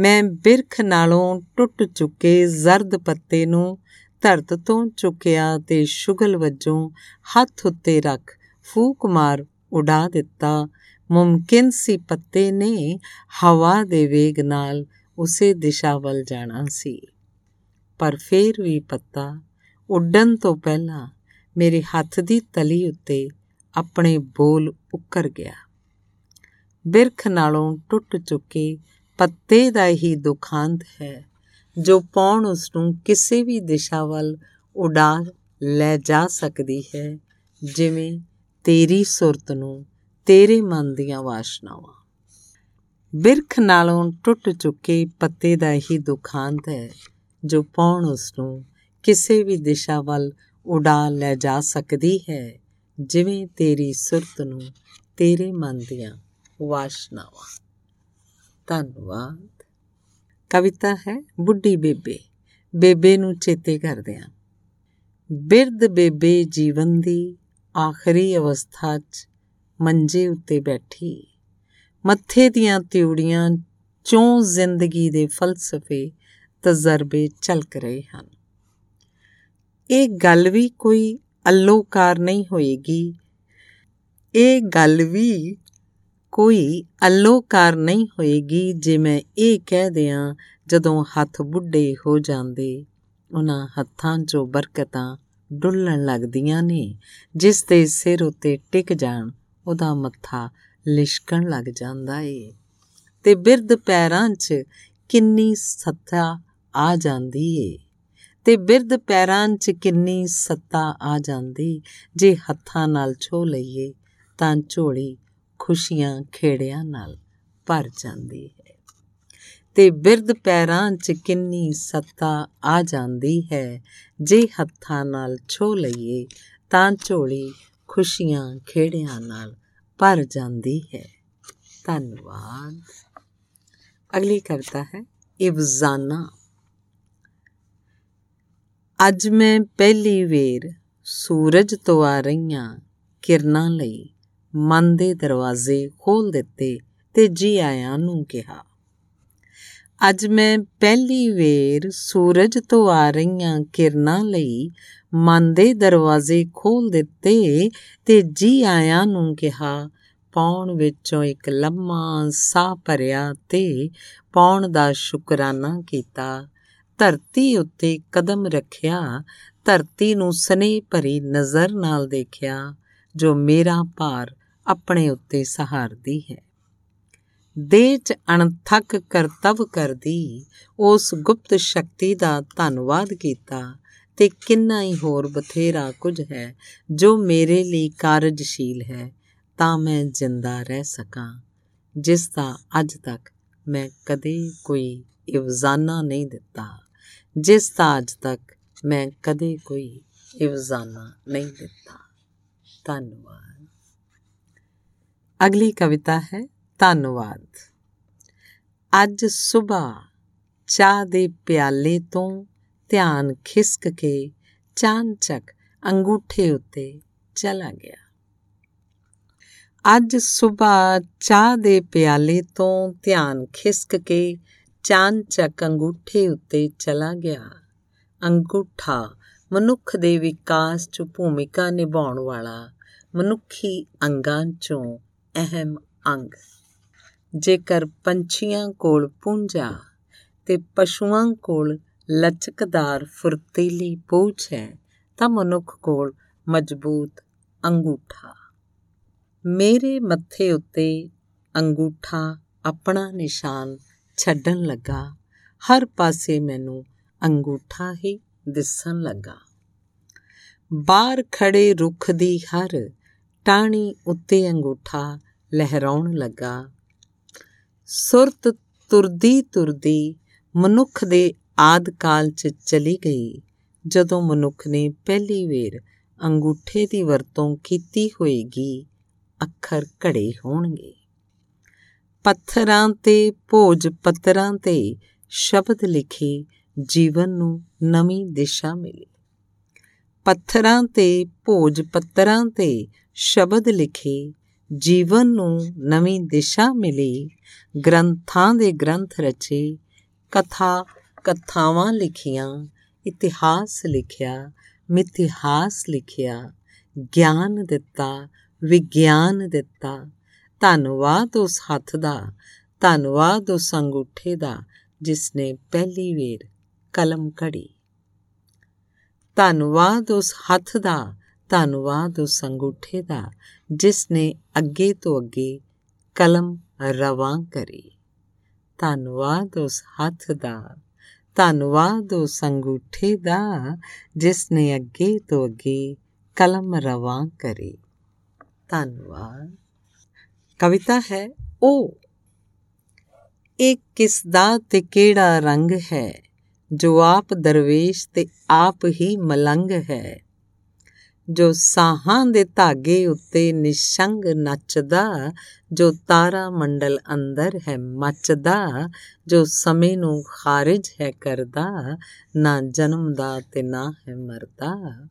ਮੈਂ ਬਿਰਖ ਨਾਲੋਂ ਟੁੱਟ ਚੁੱਕੇ ਜ਼ਰਦ ਪੱਤੇ ਨੂੰ ਧਰਤ ਤੋਂ ਚੁੱਕਿਆ ਤੇ ਸ਼ੁਗਲ ਵਜੋਂ ਹੱਥ ਉੱਤੇ ਰੱਖ ਫੂਕ ਮਾਰ ਉਡਾ ਦਿੱਤਾ। ਮੁਮਕਿਨ ਸੀ ਪੱਤੇ ਨੇ ਹਵਾ ਦੇ ਵੇਗ ਨਾਲ ਉਸੇ ਦਿਸ਼ਾ ਵੱਲ ਜਾਣਾ ਸੀ। ਪਰ ਫੇਰ ਵੀ ਪੱਤਾ ਉੱਡਣ ਤੋਂ ਪਹਿਲਾਂ ਮੇਰੇ ਹੱਥ ਦੀ ਤਲੀ ਉੱਤੇ ਆਪਣੇ ਬੋਲ ਉੱਕਰ ਗਿਆ। ਬਿਰਖ ਨਾਲੋਂ ਟੁੱਟ ਚੁੱਕੇ ਪੱਤੇ ਦਾ ਹੀ ਦੁਖਾਂਤ ਹੈ, ਜੋ ਪੌਣ ਉਸ ਨੂੰ ਕਿਸੇ ਵੀ ਦਿਸ਼ਾ ਵੱਲ ਉਡਾ ਲੈ ਜਾ ਸਕਦੀ ਹੈ, ਜਿਵੇਂ ਤੇਰੀ ਸੁਰਤ ਨੂੰ ਤੇਰੇ ਮਨ ਦੀਆਂ ਵਾਸ਼ਨਾਵਾਂ। ਬਿਰਖ ਨਾਲੋਂ ਟੁੱਟ ਚੁੱਕੇ ਪੱਤੇ ਦਾ ਹੀ ਦੁਖਾਂਤ ਹੈ, ਜੋ ਪੌਣ ਉਸ ਨੂੰ ਕਿਸੇ ਵੀ ਦਿਸ਼ਾ ਵੱਲ ਉਡਾ ਲੈ ਜਾ ਸਕਦੀ ਹੈ, ਜਿਵੇਂ ਤੇਰੀ ਸੁਰਤ ਨੂੰ ਤੇਰੇ ਮਨ ਦੀਆਂ ਵਾਸ਼ਨਾਵਾਂ। ਧੰਨਵਾਦ। ਕਵਿਤਾ ਹੈ, ਬੁੱਢੀ ਬੇਬੇ ਬੇਬੇ ਨੂੰ ਚੇਤੇ ਕਰਦੇ ਆਂ। ਬਿਰਧ ਬੇਬੇ ਜੀਵਨ ਦੀ ਆਖਰੀ ਅਵਸਥਾ 'ਚ ਮੰਜੇ ਉੱਤੇ ਬੈਠੀ। ਮੱਥੇ ਦੀਆਂ ਤਿਉੜੀਆਂ ਚੋਂ ਜ਼ਿੰਦਗੀ ਦੇ ਫਲਸਫੇ ਤਜਰਬੇ ਝਲਕ ਰਹੇ ਹਨ। ਇਹ ਗੱਲ ਵੀ ਕੋਈ ਅਲੋਕਾਰ ਨਹੀਂ ਹੋਏਗੀ। ਇਹ ਗੱਲ ਵੀ ਕੋਈ ਅਲੋਕਾਰ ਨਹੀਂ ਹੋਏਗੀ ਜੇ ਮੈਂ ਇਹ ਕਹਿ ਦਿਆਂ ਜਦੋਂ ਹੱਥ ਬੁੱਢੇ ਹੋ ਜਾਂਦੇ। ਉਹਨਾਂ ਹੱਥਾਂ 'ਚੋਂ ਬਰਕਤਾਂ ਡੁੱਲਣ ਲੱਗਦੀਆਂ ਨੇ। ਜਿਸ ਦੇ ਸਿਰ ਉੱਤੇ ਟਿਕ ਜਾਣ, ਉਹਦਾ ਮੱਥਾ ਲਿਸ਼ਕਣ ਲੱਗ ਜਾਂਦਾ ਏ। ਤੇ ਬਿਰਧ ਪੈਰਾਂ 'ਚ ਕਿੰਨੀ ਸੱਤਾ ਆ ਜਾਂਦੀ ਏ। ਤੇ ਬਿਰਧ ਪੈਰਾਂ 'ਚ ਕਿੰਨੀ ਸੱਤਾ ਆ ਜਾਂਦੀ। ਜੇ ਹੱਥਾਂ ਨਾਲ ਛੋ ਲਈਏ, ਤਾਂ ਝੋਲੀ ਖੁਸ਼ੀਆਂ ਖੇੜਿਆਂ ਨਾਲ ਭਰ ਜਾਂਦੀ ਹੈ। ਤੇ ਬਿਰਧ ਪੈਰਾਂ 'ਚ ਕਿੰਨੀ ਸੱਤਾ ਆ ਜਾਂਦੀ ਹੈ, ਜੇ ਹੱਥਾਂ ਨਾਲ ਛੋ ਲਈਏ ਤਾਂ ਝੋਲੀ ਖੁਸ਼ੀਆਂ ਖੇੜਿਆਂ ਨਾਲ ਭਰ ਜਾਂਦੀ ਹੈ। ਧੰਨਵਾਦ। ਅਗਲੀ ਕਵਿਤਾ ਹੈ ਇਵਜ਼ਾਨਾ ਅੱਜ ਮੈਂ ਪਹਿਲੀ ਵੇਰ ਸੂਰਜ ਤੋਂ ਆ ਰਹੀਆਂ ਕਿਰਨਾਂ ਲਈ ਮਨ ਦੇ ਦਰਵਾਜ਼ੇ ਖੋਲ ਦਿੱਤੇ ਤੇ ਜੀ ਆਇਆਂ ਨੂੰ ਕਿਹਾ, ਅੱਜ ਮੈਂ ਪਹਿਲੀ ਵੇਰ ਸੂਰਜ ਤੋਂ ਆ ਰਹੀਆਂ ਕਿਰਨਾਂ ਲਈ ਮਨ ਦੇ ਦਰਵਾਜ਼ੇ ਖੋਲ ਦਿੱਤੇ ਤੇ ਜੀ ਆਇਆਂ ਨੂੰ ਕਿਹਾ, ਪੌਣ ਵਿੱਚੋਂ ਇੱਕ ਲੰਮਾ ਸਾਹ ਭਰਿਆ ਤੇ ਪੌਣ ਦਾ ਸ਼ੁਕਰਾਨਾ ਕੀਤਾ। ਧਰਤੀ ਉੱਤੇ ਕਦਮ ਰੱਖਿਆ, ਧਰਤੀ ਨੂੰ ਸਨੇਹ ਭਰੀ ਨਜ਼ਰ ਨਾਲ ਦੇਖਿਆ, ਜੋ ਮੇਰਾ ਭਾਰ ਆਪਣੇ ਉੱਤੇ ਸਹਾਰਦੀ ਹੈ। ਦੇਹ 'ਚ ਅਣਥੱਕ ਕਰਤਵ ਕਰਦੀ, ਉਸ ਗੁਪਤ ਸ਼ਕਤੀ ਦਾ ਧੰਨਵਾਦ ਕੀਤਾ ਤੇ ਕਿੰਨਾ ਹੀ ਹੋਰ ਬਥੇਰਾ ਕੁਝ ਹੈ ਜੋ ਮੇਰੇ ਲਈ ਕਾਰਜਸ਼ੀਲ ਹੈ, ਤਾਂ ਮੈਂ ਜਿੰਦਾ ਰਹਿ ਸਕਾਂ, ਜਿਸ ਦਾ ਅੱਜ ਤੱਕ ਮੈਂ ਕਦੇ ਕੋਈ ਇਵਜ਼ਾਨਾ ਨਹੀਂ ਦਿੱਤਾ, ਜਿਸ ਦਾ ਅੱਜ ਤੱਕ ਮੈਂ ਕਦੇ ਕੋਈ ਇਵਜ਼ਾਨਾ ਨਹੀਂ ਦਿੱਤਾ। ਧੰਨਵਾਦ। ਅਗਲੀ ਕਵਿਤਾ ਹੈ ਧੰਨਵਾਦ। ਅੱਜ ਸਵੇਰ ਚਾਹ ਦੇ ਪਿਆਲੇ ਤੋਂ ਧਿਆਨ ਖਿਸਕ ਕੇ ਚਾਂਚਕ ਅੰਗੂਠੇ ਉੱਤੇ ਚਲਾ ਗਿਆ। ਅੱਜ ਸਵੇਰ ਚਾਹ ਦੇ ਪਿਆਲੇ ਤੋਂ ਧਿਆਨ ਖਿਸਕ ਕੇ ਚਾਂਚਕ ਅੰਗੂਠੇ ਉੱਤੇ ਚਲਾ ਗਿਆ। ਅੰਗੂਠਾ ਮਨੁੱਖ ਦੇ ਵਿਕਾਸ 'ਚ ਭੂਮਿਕਾ ਨਿਭਾਉਣ ਵਾਲਾ ਮਨੁੱਖੀ ਅੰਗਾਂ 'ਚੋਂ ਅਹਿਮ ਅੰਗ। ਜੇਕਰ ਪੰਛੀਆਂ ਕੋਲ ਪੁੰਜਾ ਤੇ ਪਸ਼ੂਆਂ ਕੋਲ ਲਚਕਦਾਰ ਫੁਰਤੀਲੀ ਪੂਛ ਹੈ, ਤਾਂ ਮਨੁੱਖ ਕੋਲ ਮਜ਼ਬੂਤ ਅੰਗੂਠਾ। ਮੇਰੇ ਮੱਥੇ ਉੱਤੇ ਅੰਗੂਠਾ ਆਪਣਾ ਨਿਸ਼ਾਨ ਛੱਡਣ ਲੱਗਾ। ਹਰ ਪਾਸੇ ਮੈਨੂੰ ਅੰਗੂਠਾ ਹੀ ਦਿਸਣ ਲੱਗਾ। ਬਾਹਰ ਖੜੇ ਰੁੱਖ ਦੀ ਹਰ ਟਾਣੀ ਉੱਤੇ ਅੰਗੂਠਾ ਲਹਿਰਾਉਣ ਲੱਗਾ। ਸੁਰਤ ਤੁਰਦੀ ਤੁਰਦੀ ਮਨੁੱਖ ਦੇ ਆਦ ਕਾਲ 'ਚ ਚਲੀ ਗਈ। ਜਦੋਂ ਮਨੁੱਖ ਨੇ ਪਹਿਲੀ ਵੇਰ ਅੰਗੂਠੇ ਦੀ ਵਰਤੋਂ ਕੀਤੀ ਹੋਏਗੀ, ਅੱਖਰ ਘੜੇ ਹੋਣਗੇ। ਪੱਥਰਾਂ ਤੇ ਭੋਜ ਪੱਤਰਾਂ ਤੇ ਸ਼ਬਦ ਲਿਖੇ ਜੀਵਨ ਨੂੰ ਨਵੀਂ ਦਿਸ਼ਾ ਮਿਲੀ। ਪੱਥਰਾਂ ਤੇ ਭੋਜ ਪੱਤਰਾਂ ਤੇ ਸ਼ਬਦ ਲਿਖੇ, ਜੀਵਨ ਨੂੰ ਨਵੀਂ ਦਿਸ਼ਾ ਮਿਲੀ, ਗ੍ਰੰਥਾਂ ਦੇ ਗ੍ਰੰਥ ਰਚੇ, ਕਥਾ, ਕਥਾਵਾਂ ਲਿਖੀਆਂ, ਇਤਿਹਾਸ ਲਿਖਿਆ, ਮਿਥਿਹਾਸ ਲਿਖਿਆ, ਗਿਆਨ ਦਿੱਤਾ, ਵਿਗਿਆਨ ਦਿੱਤਾ, ਧੰਨਵਾਦ ਉਸ ਹੱਥ ਦਾ, ਧੰਨਵਾਦ ਉਸ ਅੰਗੂਠੇ ਦਾ, ਜਿਸ ਨੇ ਪਹਿਲੀ ਵੇਰ ਕਲਮ ਕੜੀ ਧੰਨਵਾਦ ਉਸ ਹੱਥ ਦਾ ਧੰਨਵਾਦ ਉਸ ਅੰਗੂਠੇ ਦਾ, ਜਿਸ ਨੇ ਅੱਗੇ ਤੋਂ ਅੱਗੇ ਕਲਮ ਰਵਾਂ ਕਰੀ। ਧੰਨਵਾਦ ਉਸ ਹੱਥ ਦਾ, ਧੰਨਵਾਦ ਉਸ ਅੰਗੂਠੇ ਦਾ, ਜਿਸ ਨੇ ਅੱਗੇ ਤੋਂ ਅੱਗੇ ਕਲਮ ਰਵਾਂ ਕਰੀ। ਧੰਨਵਾਦ। ਕਵਿਤਾ ਹੈ ਉਹ ਇਹ ਕਿਸ ਦਾ ਤੇ ਕਿਹੜਾ ਰੰਗ ਹੈ? ਜੋ ਆਪ ਦਰਵੇਸ਼ ਤੇ ਆਪ ਹੀ ਮਲੰਗ ਹੈ। ਜੋ ਸਾਹਾਂ ਦੇ ਧਾਗੇ ਉੱਤੇ ਨਿਸ਼ੰਗ ਨੱਚਦਾ, ਜੋ ਤਾਰਾ ਮੰਡਲ ਅੰਦਰ ਹੈ ਮੱਚਦਾ, ਜੋ ਸਮੇਂ ਨੂੰ ਖਾਰਿਜ ਹੈ ਕਰਦਾ, ਨਾ ਜਨਮ ਦਾ ਤੇ ਨਾ ਹੈ ਮਰਦਾ।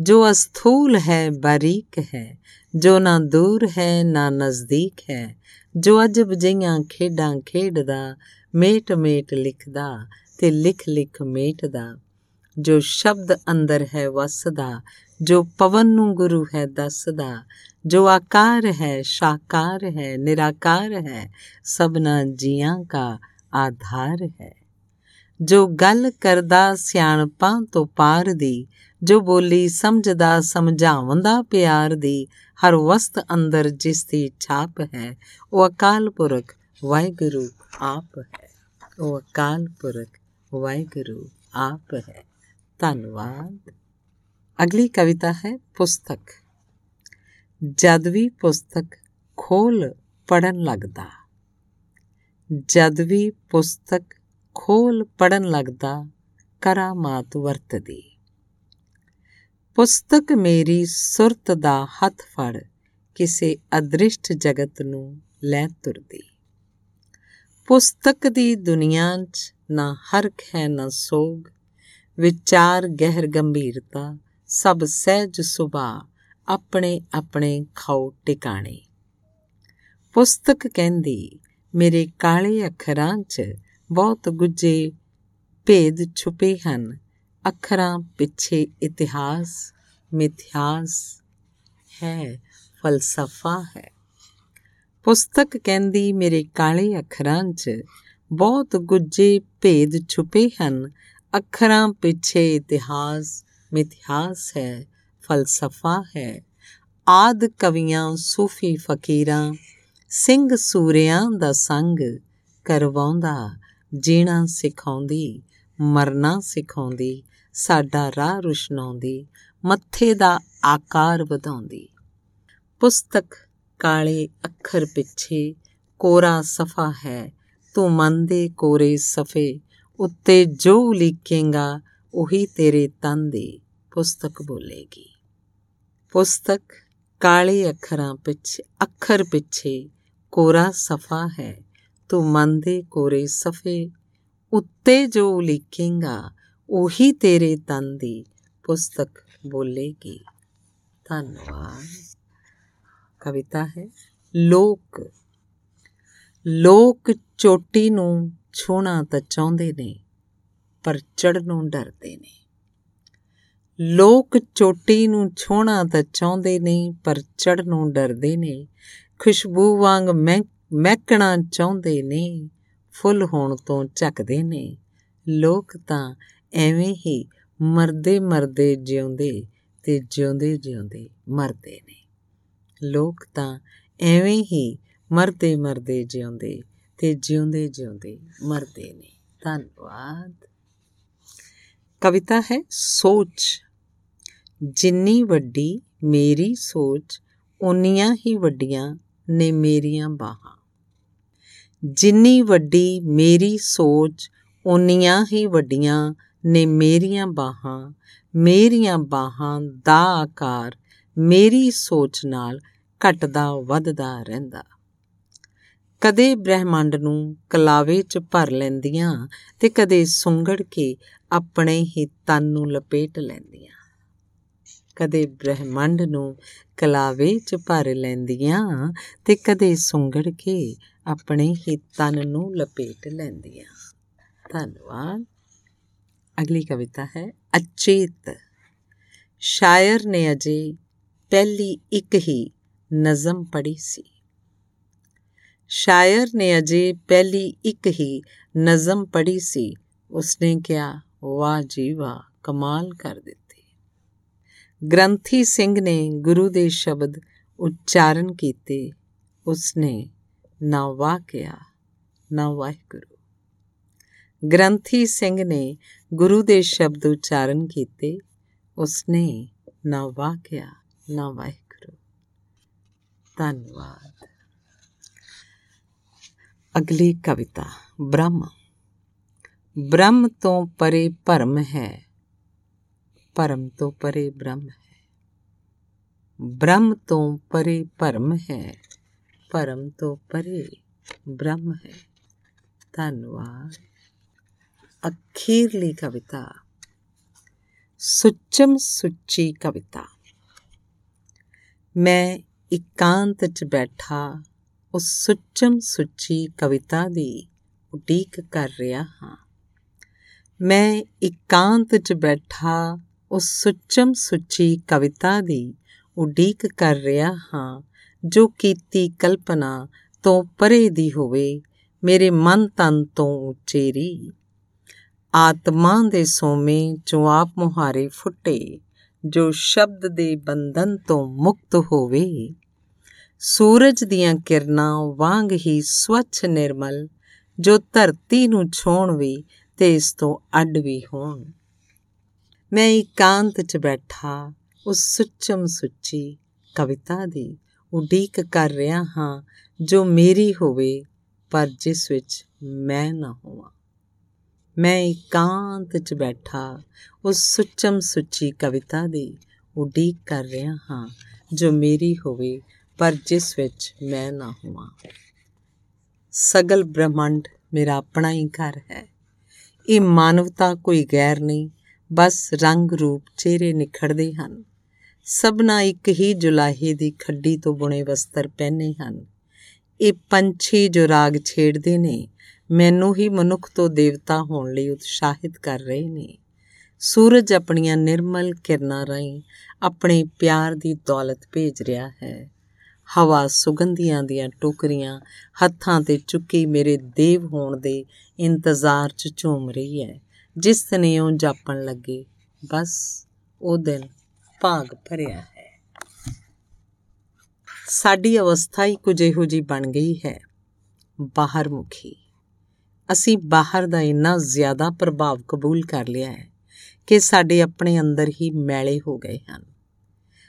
ਜੋ ਅਸਥੂਲ ਹੈ, ਬਾਰੀਕ ਹੈ, ਜੋ ਨਾ ਦੂਰ ਹੈ, ਨਾ ਨਜ਼ਦੀਕ ਹੈ, ਜੋ ਅਜਬ ਜਿਹੀਆਂ ਖੇਡਾਂ ਖੇਡਦਾ ਮੇਟ ਮੇਟ ਲਿਖਦਾ ਤੇ ਲਿਖ ਲਿਖ ਮੇਟਦਾ, ਜੋ ਸ਼ਬਦ ਅੰਦਰ ਹੈ ਵਸਦਾ ਜੋ ਪਵਨ ਨੂੰ ਗੁਰੂ ਹੈ ਦੱਸਦਾ, ਜੋ ਆਕਾਰ ਹੈ, ਸਾਕਾਰ ਹੈ, ਨਿਰਾਕਾਰ ਹੈ, ਸਭਨਾ ਜੀਆਂ ਕਾ ਆਧਾਰ ਹੈ। ਜੋ ਗੱਲ ਕਰਦਾ ਸਿਆਣਪਾਂ ਤੋਂ ਪਾਰ ਦੀ, ਜੋ ਬੋਲੀ ਸਮਝਦਾ, ਸਮਝਾਉਂਦਾ ਪਿਆਰ ਦੀ, ਹਰ ਵਸਤ ਅੰਦਰ ਜਿਸ ਦੀ ਛਾਪ ਹੈ, ਉਹ ਅਕਾਲ ਪੁਰਖ ਵਾਹਿਗੁਰੂ ਆਪ ਹੈ। ਉਹ ਅਕਾਲ ਪੁਰਖ ਵਾਹਿਗੁਰੂ ਆਪ ਹੈ। ਧੰਨਵਾਦ। ਅਗਲੀ ਕਵਿਤਾ ਹੈ ਪੁਸਤਕ। ਜਦ ਵੀ ਪੁਸਤਕ ਖੋਲ ਪੜਨ ਲੱਗਦਾ। ਜਦ ਵੀ ਪੁਸਤਕ ਖੋਲ ਪੜਨ ਲੱਗਦਾ, ਕਰਾਮਾਤ ਵਰਤਦੀ। ਪੁਸਤਕ ਮੇਰੀ ਸੁਰਤ ਦਾ ਹੱਥ ਫੜ, ਕਿਸੇ ਅਦ੍ਰਿਸ਼ਟ ਜਗਤ ਨੂੰ ਲੈ ਤੁਰਦੀ। ਪੁਸਤਕ ਦੀ ਦੁਨੀਆ 'ਚ ਨਾ ਹਰਖ ਹੈ ਨਾ ਸੋਗ, ਵਿਚਾਰ ਗਹਿਰ ਗੰਭੀਰਤਾ ਸਭ ਸਹਿਜ ਸੁਭਾ ਆਪਣੇ ਆਪਣੇ ਖਾਓ ਟਿਕਾਣੇ। ਪੁਸਤਕ ਕਹਿੰਦੀ, ਮੇਰੇ ਕਾਲੇ ਅੱਖਰਾਂ 'ਚ ਬਹੁਤ ਗੁੱਜੇ ਭੇਦ ਛੁਪੇ ਹਨ। ਅੱਖਰਾਂ ਪਿੱਛੇ ਇਤਿਹਾਸ ਮਿਥਿਆਸ ਹੈ, ਫਲਸਫਾ ਹੈ। ਪੁਸਤਕ ਕਹਿੰਦੀ, ਮੇਰੇ ਕਾਲੇ ਅੱਖਰਾਂ 'ਚ ਬਹੁਤ ਗੁੱਜੇ ਭੇਦ ਛੁਪੇ ਹਨ। ਅੱਖਰਾਂ ਪਿੱਛੇ ਇਤਿਹਾਸ ਮਿਥਿਆਸ ਹੈ, ਫਲਸਫਾ ਹੈ। ਆਦ ਕਵੀਆਂ, ਸੂਫੀ ਫਕੀਰਾਂ, ਸਿੰਘ ਸੂਰਿਆਂ ਦਾ ਸੰਗ ਕਰਵਾਉਂਦਾ, ਜੀਣਾ ਸਿਖਾਉਂਦੀ, ਮਰਨਾ ਸਿਖਾਉਂਦੀ, ਸਾਡਾ ਰਾਹ ਰੁਸ਼ਨਾਉਂਦੀ, ਮੱਥੇ ਦਾ ਆਕਾਰ ਵਧਾਉਂਦੀ। ਪੁਸਤਕ ਕਾਲੇ ਅੱਖਰ ਪਿੱਛੇ ਕੋਰਾ ਸਫਾ ਹੈ, ਤੂੰ ਮਨ ਦੇ ਕੋਰੇ ਸਫੇ, ਉੱਤੇ ਜੋ ਲਿਖੇਗਾ ਉਹੀ ਤੇਰੇ ਤਨ ਦੀ। ਪੁਸਤਕ ਬੋਲੇਗੀ। ਪੁਸਤਕ ਕਾਲੇ ਅੱਖਰਾਂ ਪਿੱਛੇ, ਅੱਖਰ ਪਿੱਛੇ ਕੋਰਾ ਸਫਾ ਹੈ। ਤੂੰ ਮਨ ਦੇ ਕੋਰੇ ਸਫੇ, ਉੱਤੇ ਜੋ ਲਿਖੇਗਾ ਉਹੀ ਤੇਰੇ ਤਨ ਦੀ ਪੁਸਤਕ ਬੋਲੇਗੀ। ਧੰਨਵਾਦ। ਕਵਿਤਾ ਹੈ, ਲੋਕ ਲੋਕ ਚੋਟੀ ਨੂੰ ਛੋਣਾ ਤਾਂ ਚਾਹੁੰਦੇ ਨੇ, ਪਰ ਚੜ੍ਹਨ ਨੂੰ ਡਰਦੇ ਨੇ। ਲੋਕ ਚੋਟੀ ਨੂੰ ਛੋਣਾ ਤਾਂ ਚਾਹੁੰਦੇ ਨੇ, ਪਰ ਚੜ੍ਹਨ ਨੂੰ ਡਰਦੇ ਨੇ। ਖੁਸ਼ਬੂ ਵਾਂਗ ਮਹਿਕਣਾ ਚਾਹੁੰਦੇ ਨੇ, ਫੁੱਲ ਹੋਣ ਤੋਂ ਝੱਕਦੇ ਨੇ। ਲੋਕ ਤਾਂ ਐਵੇਂ ਹੀ ਮਰਦੇ ਮਰਦੇ ਜਿਉਂਦੇ ਤੇ ਜਿਉਂਦੇ ਜਿਉਂਦੇ ਮਰਦੇ ਨੇ। ਲੋਕ ਤਾਂ ਐਵੇਂ ਹੀ ਮਰਦੇ ਮਰਦੇ ਜਿਉਂਦੇ ਤੇ ਜਿਉਂਦੇ ਜਿਉਂਦੇ ਮਰਦੇ ਨੇ। ਧੰਨਵਾਦ। ਕਵਿਤਾ ਹੈ ਸੋਚ। ਜਿੰਨੀ ਵੱਡੀ ਮੇਰੀ ਸੋਚ ਉਨੀਆਂ ਹੀ ਵੱਡੀਆਂ ਨੇ ਮੇਰੀਆਂ ਬਾਹਾਂ। ਜਿੰਨੀ ਵੱਡੀ ਮੇਰੀ ਸੋਚ ਉਨੀਆਂ ਹੀ ਵੱਡੀਆਂ ਨੇ ਮੇਰੀਆਂ ਬਾਹਾਂ। ਮੇਰੀਆਂ ਬਾਹਾਂ ਦਾ ਆਕਾਰ ਮੇਰੀ ਸੋਚ ਨਾਲ ਘਟਦਾ ਵੱਧਦਾ ਰਹਿੰਦਾ। ਕਦੇ ਬ੍ਰਹਿਮੰਡ ਨੂੰ ਕਲਾਵੇ 'ਚ ਭਰ ਲੈਂਦੀਆਂ ਤੇ ਕਦੇ ਸੁੰਗੜ ਕੇ ਆਪਣੇ ਹੀ ਤਨ ਨੂੰ ਲਪੇਟ ਲੈਂਦੀਆਂ। ਕਦੇ ਬ੍ਰਹਿਮੰਡ ਨੂੰ ਕਲਾਵੇ 'ਚ ਭਰ ਲੈਂਦੀਆਂ ਤੇ ਕਦੇ ਸੁੰਗੜ ਕੇ ਆਪਣੇ ਹੀ ਤਨ ਨੂੰ ਲਪੇਟ ਲੈਂਦੀਆਂ। ਧੰਨਵਾਦ। ਅਗਲੀ ਕਵਿਤਾ ਹੈ, ਅਚੇਤ। ਸ਼ਾਇਰ ਨੇ ਅਜੇ ਪਹਿਲੀ ਇੱਕ ਹੀ ਨਜ਼ਮ ਪੜ੍ਹੀ ਸੀ। ਸ਼ਾਇਰ ਨੇ ਅਜੇ ਪਹਿਲੀ ਇੱਕ ਹੀ ਨਜ਼ਮ ਪੜ੍ਹੀ ਸੀ। ਉਸਨੇ ਕਿਹਾ, ਵਾਹ ਜੀ ਵਾਹ, ਕਮਾਲ ਕਰ ਦਿੱਤੀ। ਗ੍ਰੰਥੀ ਸਿੰਘ ਨੇ ਗੁਰੂ ਦੇ ਸ਼ਬਦ ਉਚਾਰਨ ਕੀਤੇ ਉਸਨੇ ਨਾ ਵਾਹ ਕਿਹਾ ਨਾ ਵਾਹਿਗੁਰੂ ਗ੍ਰੰਥੀ ਸਿੰਘ ਨੇ ਗੁਰੂ ਦੇ ਸ਼ਬਦ ਉਚਾਰਨ ਕੀਤੇ ਉਸਨੇ ਨਾ ਵਾਹ ਕਿਹਾ ਨਾ ਵਾਹਿਗੁਰੂ ਧੰਨਵਾਦ ਅਗਲੀ ਕਵਿਤਾ ਬ੍ਰਹਮ ਬ੍ਰਹਮ ਤੋਂ ਪਰੇ ਭਰਮ ਹੈ ਭਰਮ ਤੋਂ ਪਰੇ ਬ੍ਰਹਮ ਹੈ। ਬ੍ਰਹਮ ਤੋਂ ਪਰੇ ਭਰਮ ਹੈ। ਭਰਮ ਤੋਂ ਪਰੇ ਬ੍ਰਹਮ ਹੈ। ਧੰਨਵਾਦ। ਅਖੀਰਲੀ ਕਵਿਤਾ। ਸੁੱਚਮ ਸੁੱਚੀ ਕਵਿਤਾ। ਮੈਂ ਇਕਾਂਤ 'ਚ ਬੈਠਾ, ਉਸ ਸੁੱਚਮ ਸੁੱਚੀ ਕਵਿਤਾ ਦੀ ਉਡੀਕ ਕਰ ਰਿਹਾ ਹਾਂ। ਮੈਂ ਇਕਾਂਤ 'ਚ ਬੈਠਾ ਉਸ ਸੁੱਚਮ ਸੁੱਚੀ ਕਵਿਤਾ ਦੀ ਉਡੀਕ ਕਰ ਰਿਹਾ ਹਾਂ, ਜੋ ਕੀਤੀ ਕਲਪਨਾ ਤੋਂ ਪਰੇ ਦੀ ਹੋਵੇ, ਮੇਰੇ ਮਨ ਤਨ ਤੋਂ ਉਚੇਰੀ। ਆਤਮਾ ਦੇ ਸੋਮੇ ਜੋ ਆਪ ਮੁਹਾਰੇ ਫੁੱਟੇ, ਜੋ ਸ਼ਬਦ ਦੇ ਬੰਧਨ ਤੋਂ ਮੁਕਤ ਹੋਵੇ। ਸੂਰਜ ਦੀਆਂ ਕਿਰਨਾਂ ਵਾਂਗ ਹੀ ਸਵੱਛ ਨਿਰਮਲ, ਜੋ ਧਰਤੀ ਨੂੰ ਛੋਣ ਵੀ ਤੇ ਇਸ ਤੋਂ ਅੱਡ ਵੀ ਹੋਣ। ਮੈਂ ਇਕਾਂਤ 'ਚ ਬੈਠਾ, ਉਸ ਸੁੱਚਮ ਸੁੱਚੀ ਕਵਿਤਾ ਦੀ ਉਡੀਕ ਕਰ ਰਿਹਾ ਹਾਂ, ਜੋ ਮੇਰੀ ਹੋਵੇ, ਪਰ ਜਿਸ ਵਿੱਚ ਮੈਂ ਨਾ ਹੋਵਾਂ। ਮੈਂ ਇਕਾਂਤ 'ਚ ਬੈਠਾ, ਉਸ ਸੁੱਚਮ ਸੁੱਚੀ ਕਵਿਤਾ ਦੀ ਉਡੀਕ ਕਰ ਰਿਹਾ ਹਾਂ, ਜੋ ਮੇਰੀ ਹੋਵੇ, ਪਰ ਜਿਸ ਵਿੱਚ ਮੈਂ ਨਾ ਹੋਵਾਂ। ਸਗਲ ਬ੍ਰਹਮੰਡ ਮੇਰਾ ਆਪਣਾ ਹੀ ਘਰ ਹੈ। ਇਹ ਮਾਨਵਤਾ ਕੋਈ ਗੈਰ ਨਹੀਂ ਬਸ ਰੰਗ ਰੂਪ ਚਿਹਰੇ ਨਿਖੜਦੇ ਹਨ। ਸਭਨਾ ਇੱਕ ਹੀ ਜੁਲਾਹੇ ਦੀ ਖੱਡੀ ਤੋਂ ਬੁਣੇ ਵਸਤਰ ਪਹਿਨੇ ਹਨ। ਇਹ ਪੰਛੀ ਜੋ ਰਾਗ ਛੇੜਦੇ ਨੇ, ਮੈਨੂੰ ਹੀ ਮਨੁੱਖ ਤੋਂ ਦੇਵਤਾ ਹੋਣ ਲਈ ਉਤਸ਼ਾਹਿਤ ਕਰ ਰਹੇ ਨੇ। ਸੂਰਜ ਆਪਣੀਆਂ ਨਿਰਮਲ ਕਿਰਨਾਂ ਰਾਹੀਂ ਆਪਣੇ ਪਿਆਰ ਦੀ ਦੌਲਤ ਭੇਜ ਰਿਹਾ ਹੈ। ਹਵਾ ਸੁਗੰਧੀਆਂ ਦੀਆਂ ਟੋਕਰੀਆਂ ਹੱਥਾਂ ਤੇ ਚੁੱਕੀ ਮੇਰੇ ਦੇਵ ਹੋਣ ਦੇ ਇੰਤਜ਼ਾਰ 'ਚ ਝੂਮ ਰਹੀ ਹੈ। ਜਿਸ ਨੇ ਉਹ ਜਾਪਣ ਲੱਗੇ, ਬਸ ਉਹ ਦਿਨ ਭਾਗ ਭਰਿਆ ਹੈ। ਸਾਡੀ ਅਵਸਥਾ ਹੀ ਕੁਝ ਇਹੋ ਜੀ ਬਣ ਗਈ ਹੈ ਬਾਹਰ ਮੁਖੀ ਅਸੀਂ ਬਾਹਰ ਦਾ ਇੰਨਾ ਜ਼ਿਆਦਾ ਪ੍ਰਭਾਵ ਕਬੂਲ ਕਰ ਲਿਆ ਹੈ ਕਿ ਸਾਡੇ ਆਪਣੇ ਅੰਦਰ ਹੀ ਮੈਲੇ ਹੋ ਗਏ ਹਨ।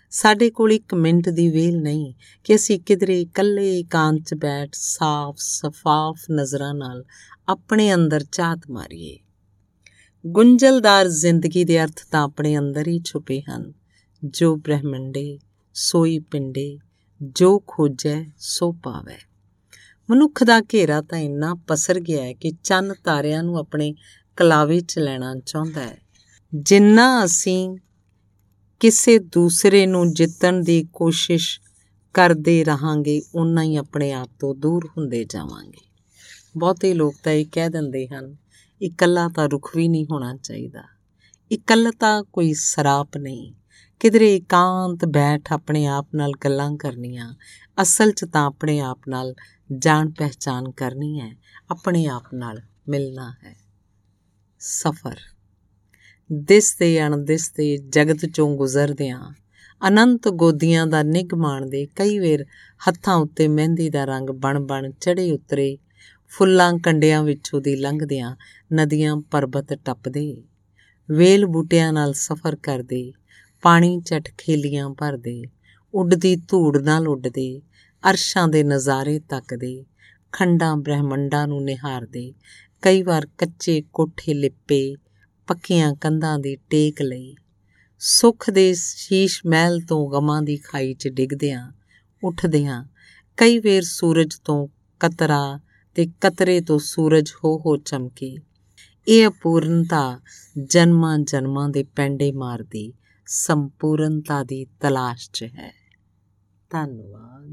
ਸਾਡੇ ਕੋਲ ਇੱਕ ਮਿੰਟ ਦੀ ਵੇਲ ਨਹੀਂ ਕਿ ਅਸੀਂ ਕਿਧਰੇ ਇਕੱਲੇ ਇਕਾਂਤ 'ਚ ਬੈਠ ਸਾਫ਼, ਸਫਾਫ ਨਜ਼ਰਾਂ ਨਾਲ ਆਪਣੇ ਅੰਦਰ ਝਾਤ ਮਾਰੀਏ। ਗੁੰਝਲਦਾਰ ਜ਼ਿੰਦਗੀ ਦੇ ਅਰਥ ਤਾਂ ਆਪਣੇ ਅੰਦਰ ਹੀ ਛੁਪੇ ਹਨ। ਜੋ ਬ੍ਰਹਮੰਡੇ, ਸੋਈ ਪਿੰਡੇ, ਜੋ ਖੋਜੈ, ਸੋ ਪਾਵੇ। ਮਨੁੱਖ ਦਾ ਘੇਰਾ ਤਾਂ ਇੰਨਾ ਪਸਰ ਗਿਆ ਹੈ ਕਿ ਚੰਨ ਤਾਰਿਆਂ ਨੂੰ ਆਪਣੇ ਕਲਾਵੇ 'ਚ ਲੈਣਾ ਚਾਹੁੰਦਾ ਹੈ। ਜਿੰਨਾ ਅਸੀਂ ਕਿਸੇ ਦੂਸਰੇ ਨੂੰ ਜਿੱਤਣ ਦੀ ਕੋਸ਼ਿਸ਼ ਕਰਦੇ ਰਹਾਂਗੇ ਉਨਾ ਹੀ ਆਪਣੇ ਆਪ ਤੋਂ ਦੂਰ ਹੁੰਦੇ ਜਾਵਾਂਗੇ। ਬਹੁਤੇ ਲੋਕ ਤਾਂ ਇਹ ਕਹਿ ਦਿੰਦੇ ਹਨ ਇਕੱਲਾ ਤਾਂ ਰੁਖ ਵੀ ਨਹੀਂ ਹੋਣਾ ਚਾਹੀਦਾ। ਇਕੱਲਤਾ ਕੋਈ ਸਰਾਪ ਨਹੀਂ। ਕਿਧਰੇ ਇਕਾਂਤ ਬੈਠ ਆਪਣੇ ਆਪ ਨਾਲ ਗੱਲਾਂ ਕਰਨੀਆਂ, ਅਸਲ 'ਚ ਤਾਂ ਆਪਣੇ ਆਪ ਨਾਲ ਜਾਣ ਪਹਿਚਾਨ ਕਰਨੀ ਹੈ, ਆਪਣੇ ਆਪ ਨਾਲ ਮਿਲਣਾ ਹੈ। ਸਫਰ। ਦਿਸਦੇ ਅਣਦਿਸਦੇ ਜਗਤ ਚੋਂ ਗੁਜ਼ਰਦਿਆਂ ਅਨੰਤ ਗੋਦੀਆਂ ਦਾ ਨਿਗ ਮਾਣਦੇ ਕਈ ਵੇਰ ਹੱਥਾਂ ਉੱਤੇ ਮਹਿੰਦੀ ਦਾ ਰੰਗ ਬਣ ਬਣ ਚੜੇ ਉਤਰੇ ਫੁੱਲਾਂ ਕੰਡਿਆਂ ਵਿੱਚੋਂ ਦੀ ਲੰਘਦਿਆਂ ਨਦੀਆਂ ਪਰਬਤ ਟੱਪਦੇ, ਵੇਲ ਬੂਟਿਆਂ ਨਾਲ ਸਫ਼ਰ ਕਰਦੇ, ਪਾਣੀ ਚਟ ਖੇਲੀਆਂ ਭਰਦੇ, ਉੱਡਦੀ ਧੂੜ ਨਾਲ ਉੱਡਦੇ, ਅਰਸ਼ਾਂ ਦੇ ਨਜ਼ਾਰੇ ਤੱਕਦੇ, ਖੰਡਾਂ ਬ੍ਰਹਮੰਡਾਂ ਨੂੰ ਨਿਹਾਰਦੇ, ਕਈ ਵਾਰ ਕੱਚੇ ਕੋਠੇ ਲਿੱਪੇ, ਪੱਕੀਆਂ ਕੰਧਾਂ ਦੀ ਟੇਕ ਲਈ, ਸੁਖ ਦੇ ਸ਼ੀਸ਼ ਮਹਿਲ ਤੋਂ ਗਮਾਂ ਦੀ ਖਾਈ 'ਚ ਡਿੱਗਦਿਆਂ, ਉੱਠਦਿਆਂ, ਕਈ ਵੇਰ ਸੂਰਜ ਤੋਂ ਕਤਰਾ ਤੇ ਕਤਰੇ ਤੋਂ ਸੂਰਜ ਹੋ ਹੋ ਚਮਕੇ। ਇਹ ਅਪੂਰਨਤਾ ਜਨਮਾਂ ਜਨਮਾਂ ਦੇ ਪੈਂਡੇ ਮਾਰਦੀ ਸੰਪੂਰਨਤਾ ਦੀ ਤਲਾਸ਼ 'ਚ ਹੈ। ਧੰਨਵਾਦ।